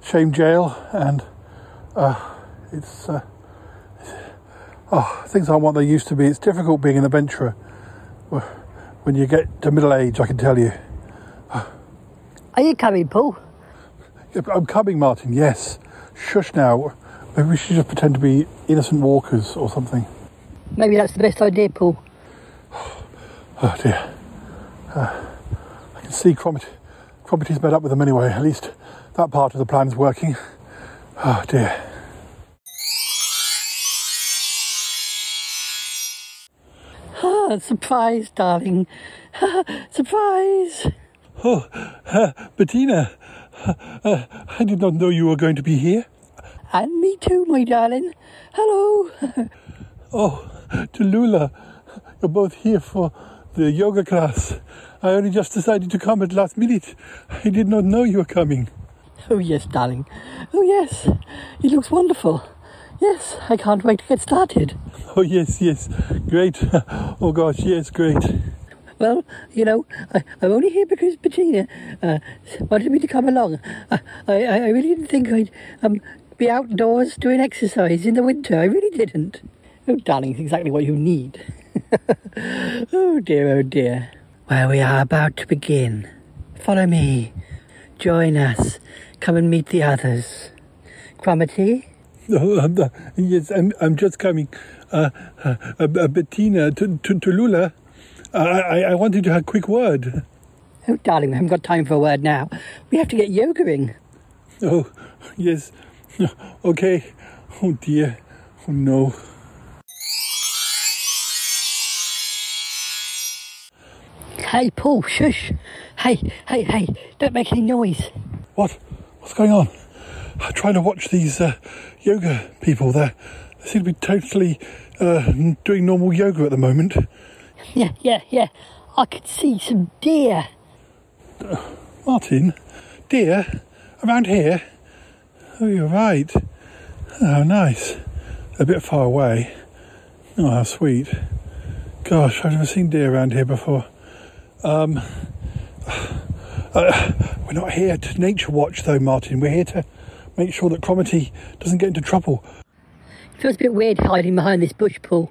shame jail, and uh, it's uh, oh, things aren't what they used to be. It's difficult being an adventurer when you get to middle age. I can tell you. Are you coming, Paul? I'm coming, Martin. Yes. Shush now. Maybe we should just pretend to be innocent walkers or something. Maybe that's the best idea, Paul. Oh dear. Uh, I can see Cromit. Cromitty's met up with them anyway. At least that part of the plan's working. Oh dear. surprise, darling. surprise. Oh, uh, Bettina. Uh, I did not know you were going to be here. And me too, my darling. Hello. Oh, Tallulah. You're both here for the yoga class. I only just decided to come at last minute. I did not know you were coming. Oh, yes, darling. Oh, yes. It looks wonderful. Yes, I can't wait to get started. Oh, yes, yes. Great. Oh, gosh, yes, great. Well, you know, I, I'm only here because Bettina uh, wanted me to come along. I, I, I really didn't think I'd um, be outdoors doing exercise in the winter. I really didn't. Oh, darling, it's exactly what you need. oh, dear, oh, dear. Well, we are about to begin. Follow me. Join us. Come and meet the others. Cromitty? Yes, I'm, I'm just coming. Uh, uh, uh, Bettina, to, to, to Lula, I, I, I wanted to have a quick word. Oh, darling, we haven't got time for a word now. We have to get yogaing. Oh, yes. Okay. Oh, dear. Oh, no. Hey, Paul, shush. Hey, hey, hey, don't make any noise. What? What's going on? I'm trying to watch these uh, yoga people. They're, they seem to be totally uh, doing normal yoga at the moment. Yeah, yeah, yeah. I could see some deer. Martin, deer around here? Oh, you're right. Oh, nice. A bit far away. Oh, how sweet. Gosh, I've never seen deer around here before. Um, uh, we're not here to nature watch, though, Martin. We're here to make sure that Cromitty doesn't get into trouble. It feels a bit weird hiding behind this bush, Paul.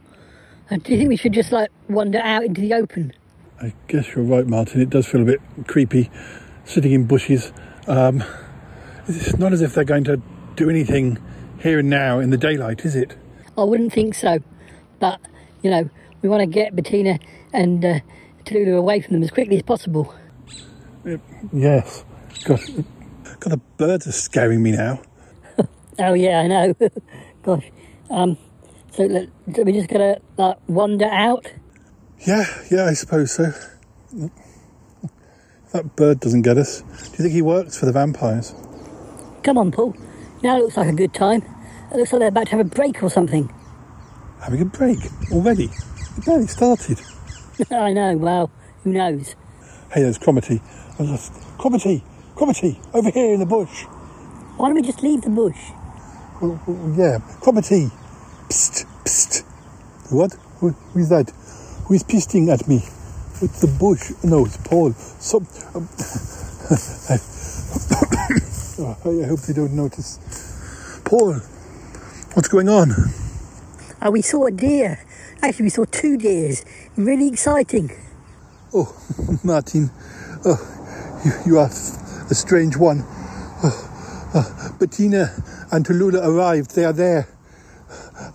Uh, do you think we should just, like, wander out into the open? I guess you're right, Martin. It does feel a bit creepy sitting in bushes. Um, it's not as if they're going to do anything here and now in the daylight, is it? I wouldn't think so. But, you know, we want to get Bettina and uh, Tallulah away from them as quickly as possible. Yes. Gosh, God, the birds are scaring me now. Oh, yeah, I know. Gosh. Um, so, so we're just going to like, wander out? Yeah, yeah, I suppose so. That bird doesn't get us. Do you think he works for the vampires? Come on, Paul. Now it looks like a good time. It looks like they're about to have a break or something. Having a break already? It barely started. I know, well, who knows? Hey, there's Cromitty. I was just, Cromitty, Cromitty, over here in the bush. Why don't we just leave the bush? Well, well, yeah, Cromitty. Psst, psst. What? Who, who is that? Who is pisting at me? It's the bush. No, it's Paul. Some. Um, oh, I hope they don't notice. Paul, what's going on? Oh, we saw a deer. Actually, we saw two deers. Really exciting. Oh, Martin, oh, you, you are a strange one. Oh, uh, Bettina and Tallulah arrived. They are there.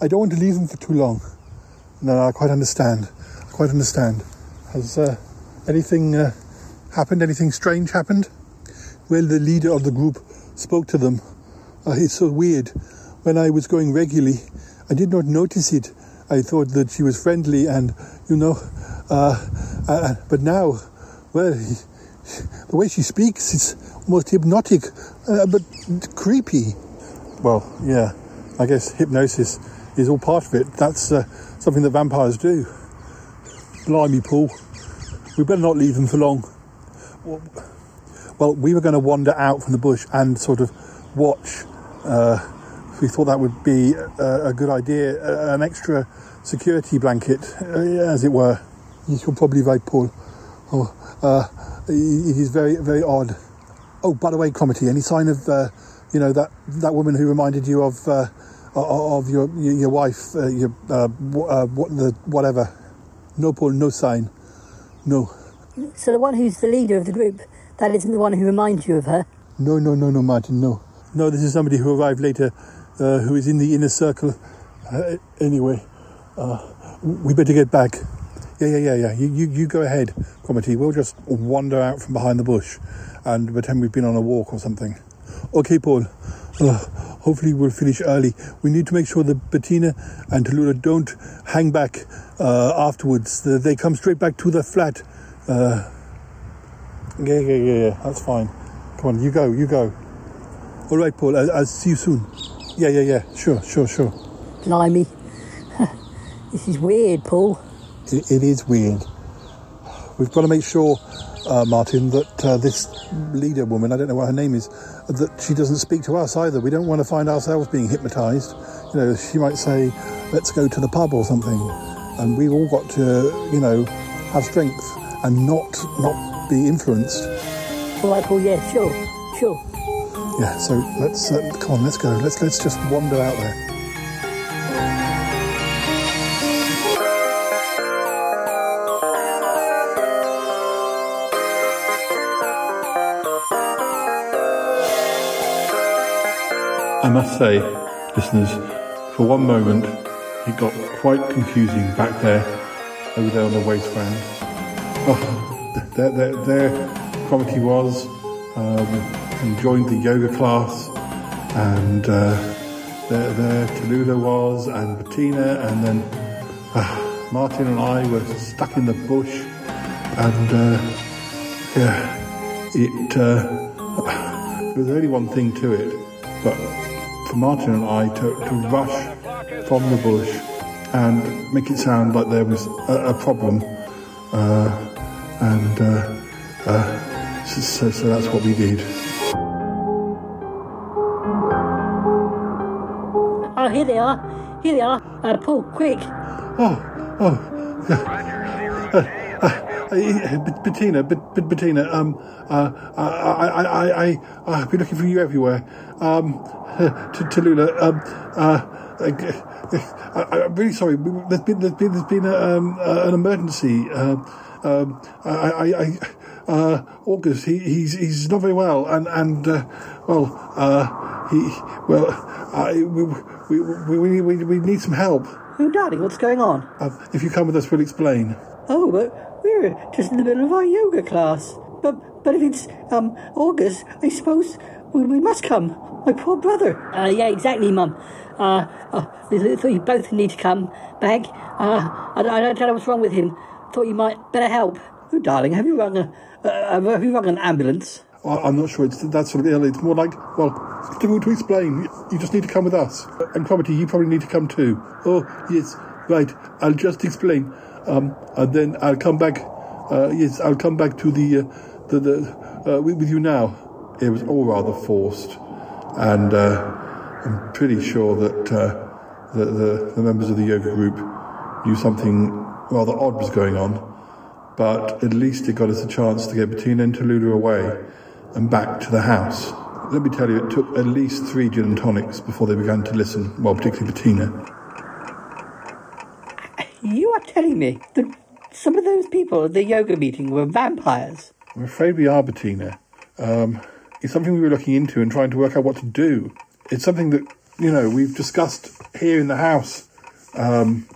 I don't want to leave them for too long. No, I quite understand. I quite understand. Has uh, anything uh, happened? Anything strange happened? Well, the leader of the group spoke to them. Uh, it's so weird. When I was going regularly, I did not notice it. I thought that she was friendly and, you know, uh, uh, but now, well, the way she speaks is almost hypnotic, uh, but creepy. well, yeah, I guess hypnosis is all part of it. That's uh, something that vampires do. Blimey, Paul. We better not leave them for long. Well, we were going to wander out from the bush and sort of watch. Uh, we thought that would be a, a good idea, uh, an extra security blanket, uh, as it were. You're probably right, Paul. Oh, it is very, very odd. Oh, by the way, Cromitty, any sign of, uh, you know, that, that woman who reminded you of uh, of your your, wife, uh, your uh, uh, what the whatever? No, Paul, no sign. No, So the one who's the leader of the group, that isn't the one who reminds you of her. no, no, no, no, Martin, no. No, this is somebody who arrived later, uh, who is in the inner circle. Uh, anyway, uh, we better get back. Yeah, yeah, yeah, yeah. You, you, you go ahead, Cromitty. We'll just wander out from behind the bush and pretend we've been on a walk or something. Okay, Paul. Uh, hopefully we'll finish early. We need to make sure that Bettina and Tallulah don't hang back uh, afterwards. They- They come straight back to the flat. Uh, yeah, yeah, yeah, yeah. That's fine. Come on, you go, you go. All right, Paul. I'll, I'll see you soon. Yeah, yeah, yeah. Sure, sure, sure. Blimey. this is weird, Paul. It, it is weird. We've got to make sure, uh, Martin, that uh, this leader woman, I don't know what her name is, that she doesn't speak to us either. We don't want to find ourselves being hypnotised. You know, she might say, let's go to the pub or something. And we've all got to, you know, have strength and not not be influenced. All right, Paul, yeah, sure, sure. Yeah, so let's, uh, come on, let's go. Let's, let's just wander out there. I must say, listeners, for one moment, it got quite confusing back there, over there on the wasteland. Oh, there, there, there Cromitty was, um, and joined the yoga class, and uh, there, there Tallulah was, and Bettina, and then uh, Martin and I were stuck in the bush, and uh, yeah, it. Uh, there was only one thing to it, but Martin and I to, to rush from the bush and make it sound like there was a, a problem, uh, and uh, uh, so, so, that's what we did. Oh, here they are. Here they are. Uh, Paul, quick. Oh, oh. Bettina, Bet- Bet- Bettina, um, uh, I, I, I, I, I've been looking for you everywhere. Um, to Tallulah, um, uh, I, I, I'm really sorry. There's been, there's been, there's been a, um, uh, an emergency. Um, um, I, I, I uh, August, he, he's, he's not very well, and, and, uh, well, uh, he, well, I, we, we, we, we, we need some help. Oh, darling, what's going on? Uh, if you come with us, we'll explain. Oh, but we're just in the middle of our yoga class. But but if it's um August, I suppose we, we must come. My poor brother. Uh, yeah, exactly, Mum. Uh, uh, I thought you both need to come back. Uh, I, I don't know what's wrong with him. Thought you might better help. Oh, darling, have you rung a uh, have you rung an ambulance? I- I'm not sure it's that sort of ill. It's more like, well, it's difficult to explain. You just need to come with us. And Cromitty, you probably need to come too. Oh, yes, right. I'll just explain. Um, and then I'll come back. Uh, yes, I'll come back to the, uh, the, the uh, with, you now. It was all rather forced. And uh, I'm pretty sure that uh, the, the, the members of the yoga group knew something rather odd was going on. But at least it got us a chance to get Bettina and Tallulah away and back to the house. Let me tell you, it took at least three gin and tonics before they began to listen, well, particularly Bettina. You are telling me that some of those people at the yoga meeting were vampires. I'm afraid we are, Bettina. Um, it's something we were looking into and trying to work out what to do. It's something that, you know, we've discussed here in the house, um,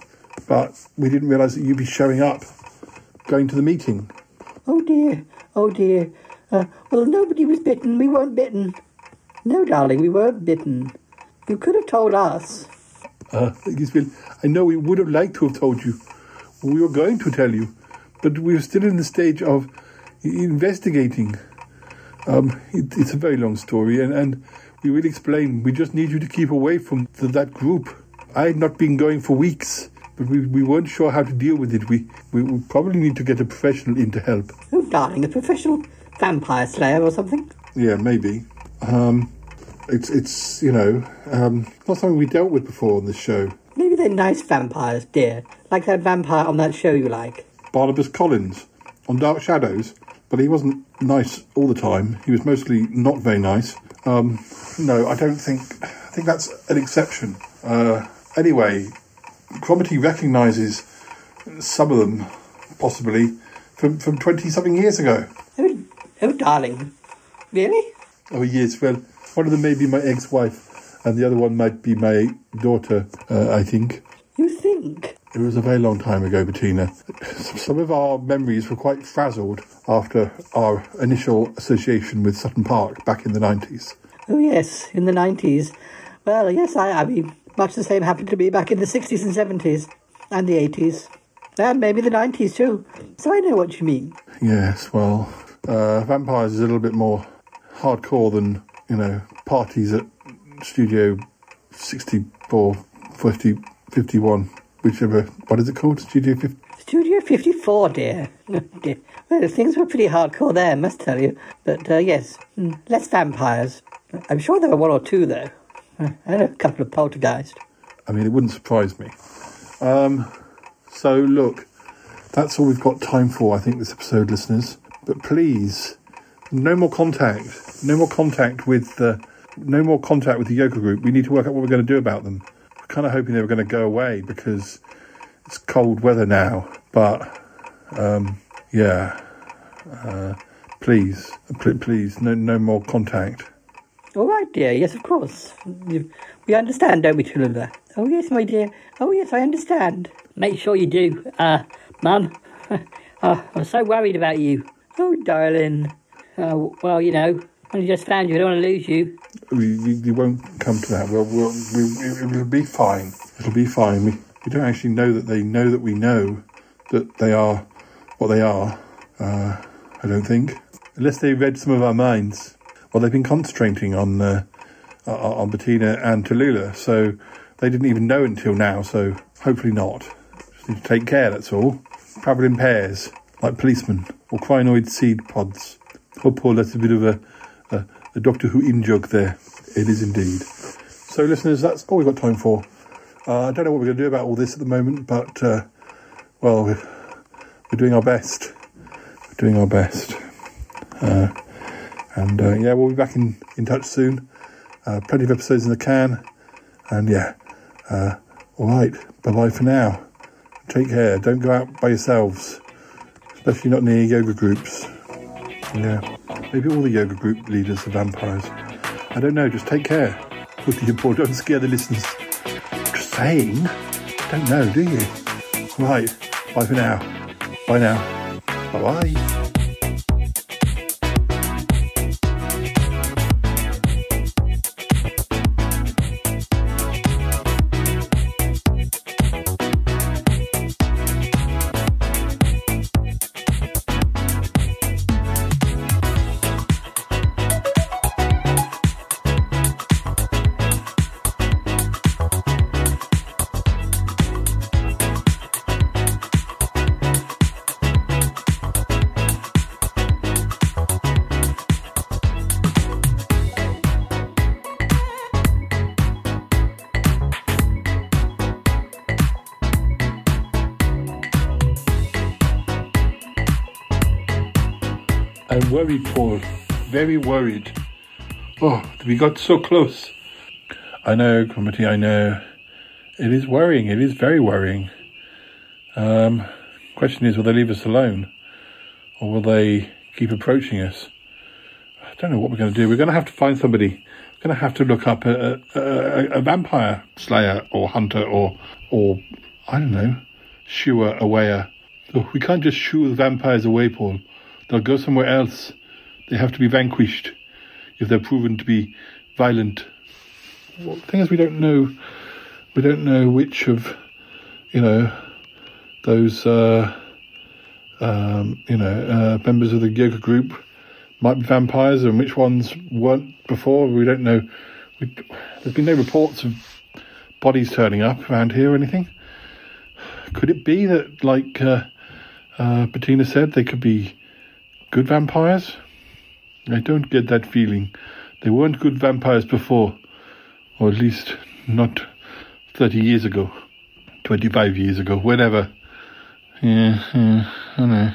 but we didn't realise that you'd be showing up, going to the meeting. Oh dear, oh dear. Uh, well, nobody was bitten. We weren't bitten. No, darling, we weren't bitten. You could have told us. Uh, Gisbel, I know we would have liked to have told you. We were going to tell you, but we were still in the stage of investigating. Um, it, it's a very long story, and, and we will explain. We just need you to keep away from th- that group. I had not been going for weeks, but we, we weren't sure how to deal with it. We, we we probably need to get a professional in to help. Oh, darling, a professional vampire slayer or something? Yeah, maybe. Um, it's it's you know um, not something we dealt with before on this show. Maybe they're nice vampires, dear. Like that vampire on that show you like. Barnabas Collins on Dark Shadows, but he wasn't nice all the time. He was mostly not very nice. Um, no, I don't think. I think that's an exception. Uh, anyway, Cromitty recognises some of them, possibly from from twenty something years ago. Oh, oh, darling. Really? Oh yes, well, one of them may be my ex-wife, and the other one might be my daughter. Uh, I think. You think? It was a very long time ago, Bettina. Some of our memories were quite frazzled after our initial association with Sutton Park back in the 90s. Oh, yes, in the 90s. Well, yes, I, I mean, much the same happened to me back in the 60s and 70s, and the 80s, and maybe the 90s too. So I know what you mean. Yes, well, uh, Vampires is a little bit more hardcore than, you know, parties at Studio 64, 50, 51, whichever, what is it called? Studio 50? Studio 54, dear. dear. Well, things were pretty hardcore there, I must tell you. But uh, yes, mm, less vampires. I'm sure there were one or two, though. And a couple of poltergeist. I mean, it wouldn't surprise me. Um, so, look, that's all we've got time for, I think, this episode, listeners. But please, no more contact. No more contact with the. No more contact with the yoga group. We need to work out what we're going to do about them. We're kind of hoping they were going to go away because it's cold weather now. But um, yeah, uh, please, pl- please, no, no more contact. All right, dear. Yes, of course. We understand, don't we, Tallulah? Oh, yes, my dear. Oh, yes, I understand. Make sure you do. Uh, Mum, oh, I'm so worried about you. Oh, darling. Oh, well, you know, Only just found you. I don't want to lose you. We, we, we won't come to that. We'll, we'll, we, it'll be fine. It'll be fine. We, we don't actually know that they know that we know that they are what they are. Uh, I don't think, unless they read some of our minds. Well, they've been concentrating on uh, on Bettina and Tallulah, so they didn't even know until now. So hopefully not. Just need to take care. That's all. Travel in pairs, like policemen or Krynoid seed pods. Oh, Paul, that's a bit of a, a, a Doctor Who in joke there. It is indeed. So, listeners, that's all we've got time for. Uh, I don't know what we're going to do about all this at the moment, but, uh, well, we're, we're doing our best. We're doing our best. Uh, and, uh, yeah, we'll be back in, in touch soon. Uh, plenty of episodes in the can. And, yeah, uh, all right. Bye bye for now. Take care. Don't go out by yourselves, especially not near yoga groups. Yeah, maybe all the yoga group leaders are vampires. I don't know. Just take care. With the poor, don't scare the listeners. Just saying. Don't know, do you? Right. Bye for now. Bye now. Bye bye. Worried. Oh, we got so close. I know, Cromitty, I know. It is worrying. It is very worrying. Um, question is, will they leave us alone? Or will they keep approaching us? I don't know what we're going to do. We're going to have to find somebody. We're going to have to look up a, a, a, vampire slayer or hunter or, or I don't know, shooer, awayer. We can't just shoo the vampires away, Paul. They'll go somewhere else. They have to be vanquished if they're proven to be violent. Well, the thing is, we don't know. We don't know which of, you know, those, uh, um, you know, uh, members of the yoga group might be vampires, and which ones weren't before. We don't know we, there's been no reports of bodies turning up around here or anything. Could it be that, like uh, uh, Bettina said, they could be good vampires? I don't get that feeling. They weren't good vampires before, or at least not 30 years ago, 25 years ago, whatever. Yeah, yeah I know.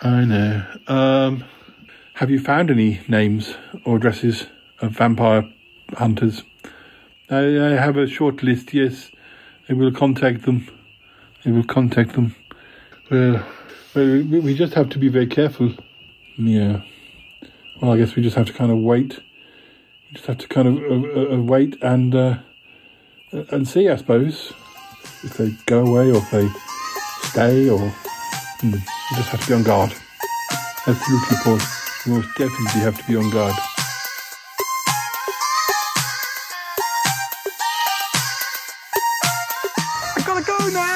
I know. Um, have you found any names or addresses of vampire hunters? I, I have a short list, yes. I will contact them. I will contact them. Well, well we, we just have to be very careful. Yeah. Well, I guess we just have to kind of wait. We just have to kind of uh, uh, wait and uh, and see, I suppose, if they go away or if they stay, or hmm, we just have to be on guard. Absolutely, Paul. We most definitely have to be on guard. I've gotta go now.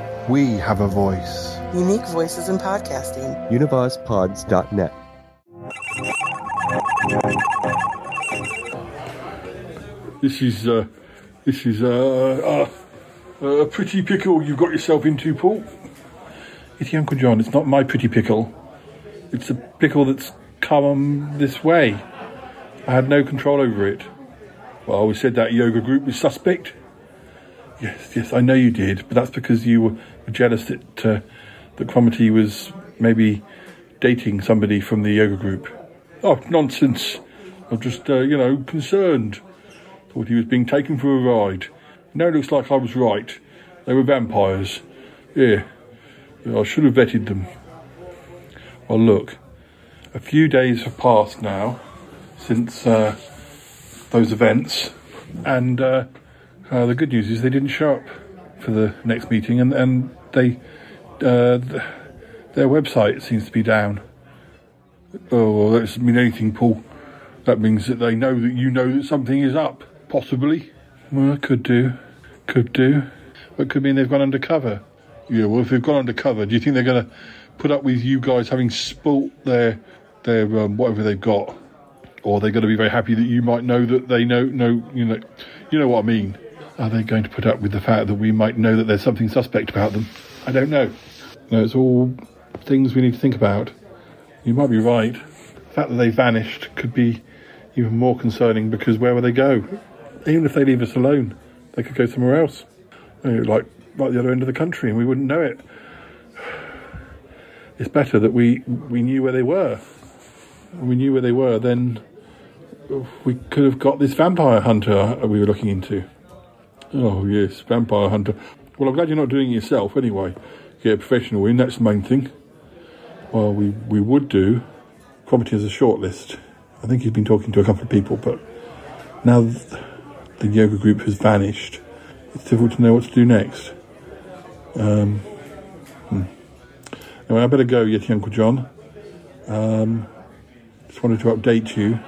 We have a voice. Unique voices in podcasting. UnivazPods.net. This is uh, this is uh, uh, a pretty pickle you've got yourself into, Paul. It's Uncle John. It's not my pretty pickle. It's a pickle that's come this way. I had no control over it. Well, I always said that yoga group was suspect. Yes, yes, I know you did, but that's because you were jealous that uh, that Cromitty was maybe dating somebody from the yoga group. Oh, nonsense! I'm just, uh, you know, concerned. Thought he was being taken for a ride. Now it looks like I was right. They were vampires. Yeah, Yeah, I should have vetted them. Well, look, a few days have passed now since uh, those events, and uh, uh, the good news is they didn't show up for the next meeting, and and they uh, th- their website seems to be down. Oh, well, that doesn't mean anything, Paul. That means that they know that you know that something is up, possibly. Well, could do, could do. But could mean they've gone undercover. Yeah, well, if they've gone undercover, do you think they're going to put up with you guys having spoilt their their um, whatever they've got, or they're they going to be very happy that you might know that they know know you know you know what I mean? Are they going to put up with the fact that we might know that there's something suspect about them? I don't know. No, it's all things we need to think about. You might be right. The fact that they vanished could be even more concerning because where would they go? Even if they leave us alone, they could go somewhere else, like right the other end of the country, and we wouldn't know it. It's better that we we knew where they were. When we knew where they were, then we could have got this vampire hunter we were looking into. Oh yes, vampire hunter. Well, I'm glad you're not doing it yourself anyway. Get a professional in. That's the main thing. Well, we we would do. Cromitty has a short list. I think he's been talking to a couple of people, but now the yoga group has vanished. It's difficult to know what to do next. Um, hmm. Anyway, I better go, Yeti Uncle John. Um, just wanted to update you.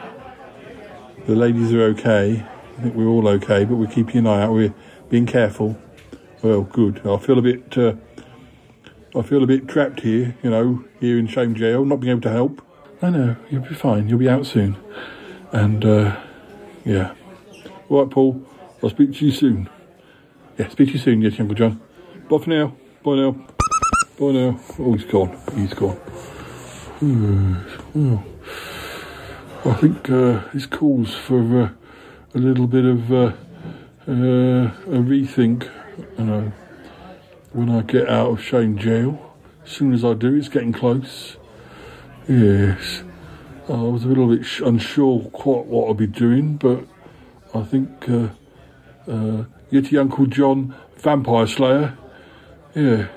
The ladies are okay. I think we're all okay, but we're keeping an eye out. We're being careful. Well, good. I feel a bit. Uh, I feel a bit trapped here. You know, here in Shame Jail, not being able to help. I know. You'll be fine. You'll be out soon. And uh, yeah. All right, Paul. I'll speak to you soon. Yeah, speak to you soon, yes, Uncle John. Bye for now. Bye now. Bye now. Oh, he's gone. He's gone. I think uh, this calls for uh, a little bit of uh, uh, a rethink. You know, when I get out of Shane jail, as soon as I do, it's getting close. Yes, I was a little bit unsure quite what I'd be doing, but I think uh, uh, Yeti Uncle John Vampire Slayer. Yeah,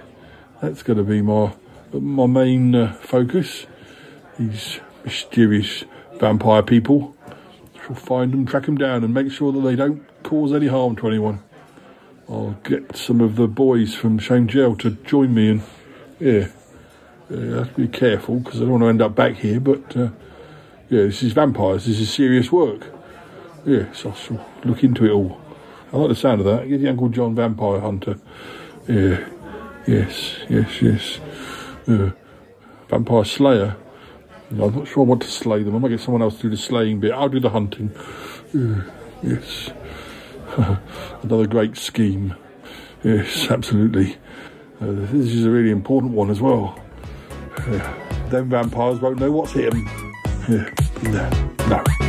that's going to be my my main uh, focus. These mysterious vampire people. Shall find them, track them down, and make sure that they don't cause any harm to anyone. I'll get some of the boys from Shane Jail to join me, and yeah, yeah have to be careful because I don't want to end up back here. But uh, yeah, this is vampires. This is serious work. Yes, I shall look into it all. I like the sound of that. Get the Uncle John Vampire Hunter. Yeah, yes, yes, yes. Uh, vampire Slayer. I'm not sure I want to slay them. I might get someone else to do the slaying bit. I'll do the hunting. Uh, yes. Another great scheme. Yes, absolutely. Uh, this is a really important one as well. Uh, them vampires won't know what's hit them. Yeah. No. No.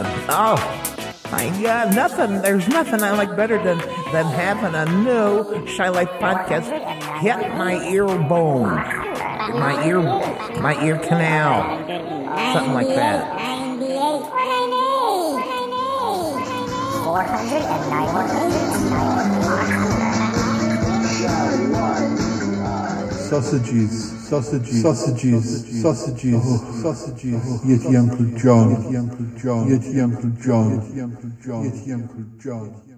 Nothing. Oh. My God, nothing. There's nothing I like better than than having a new Shy Life podcast hit my ear bone, my ear, my ear canal, something like that. 498. Sausages, sausages, sausages, oh. sausages, sausages. Oh. Yeti Uncle John, Yeti Uncle John, Yeti Uncle John, Yeti Uncle John, Yeti Uncle John.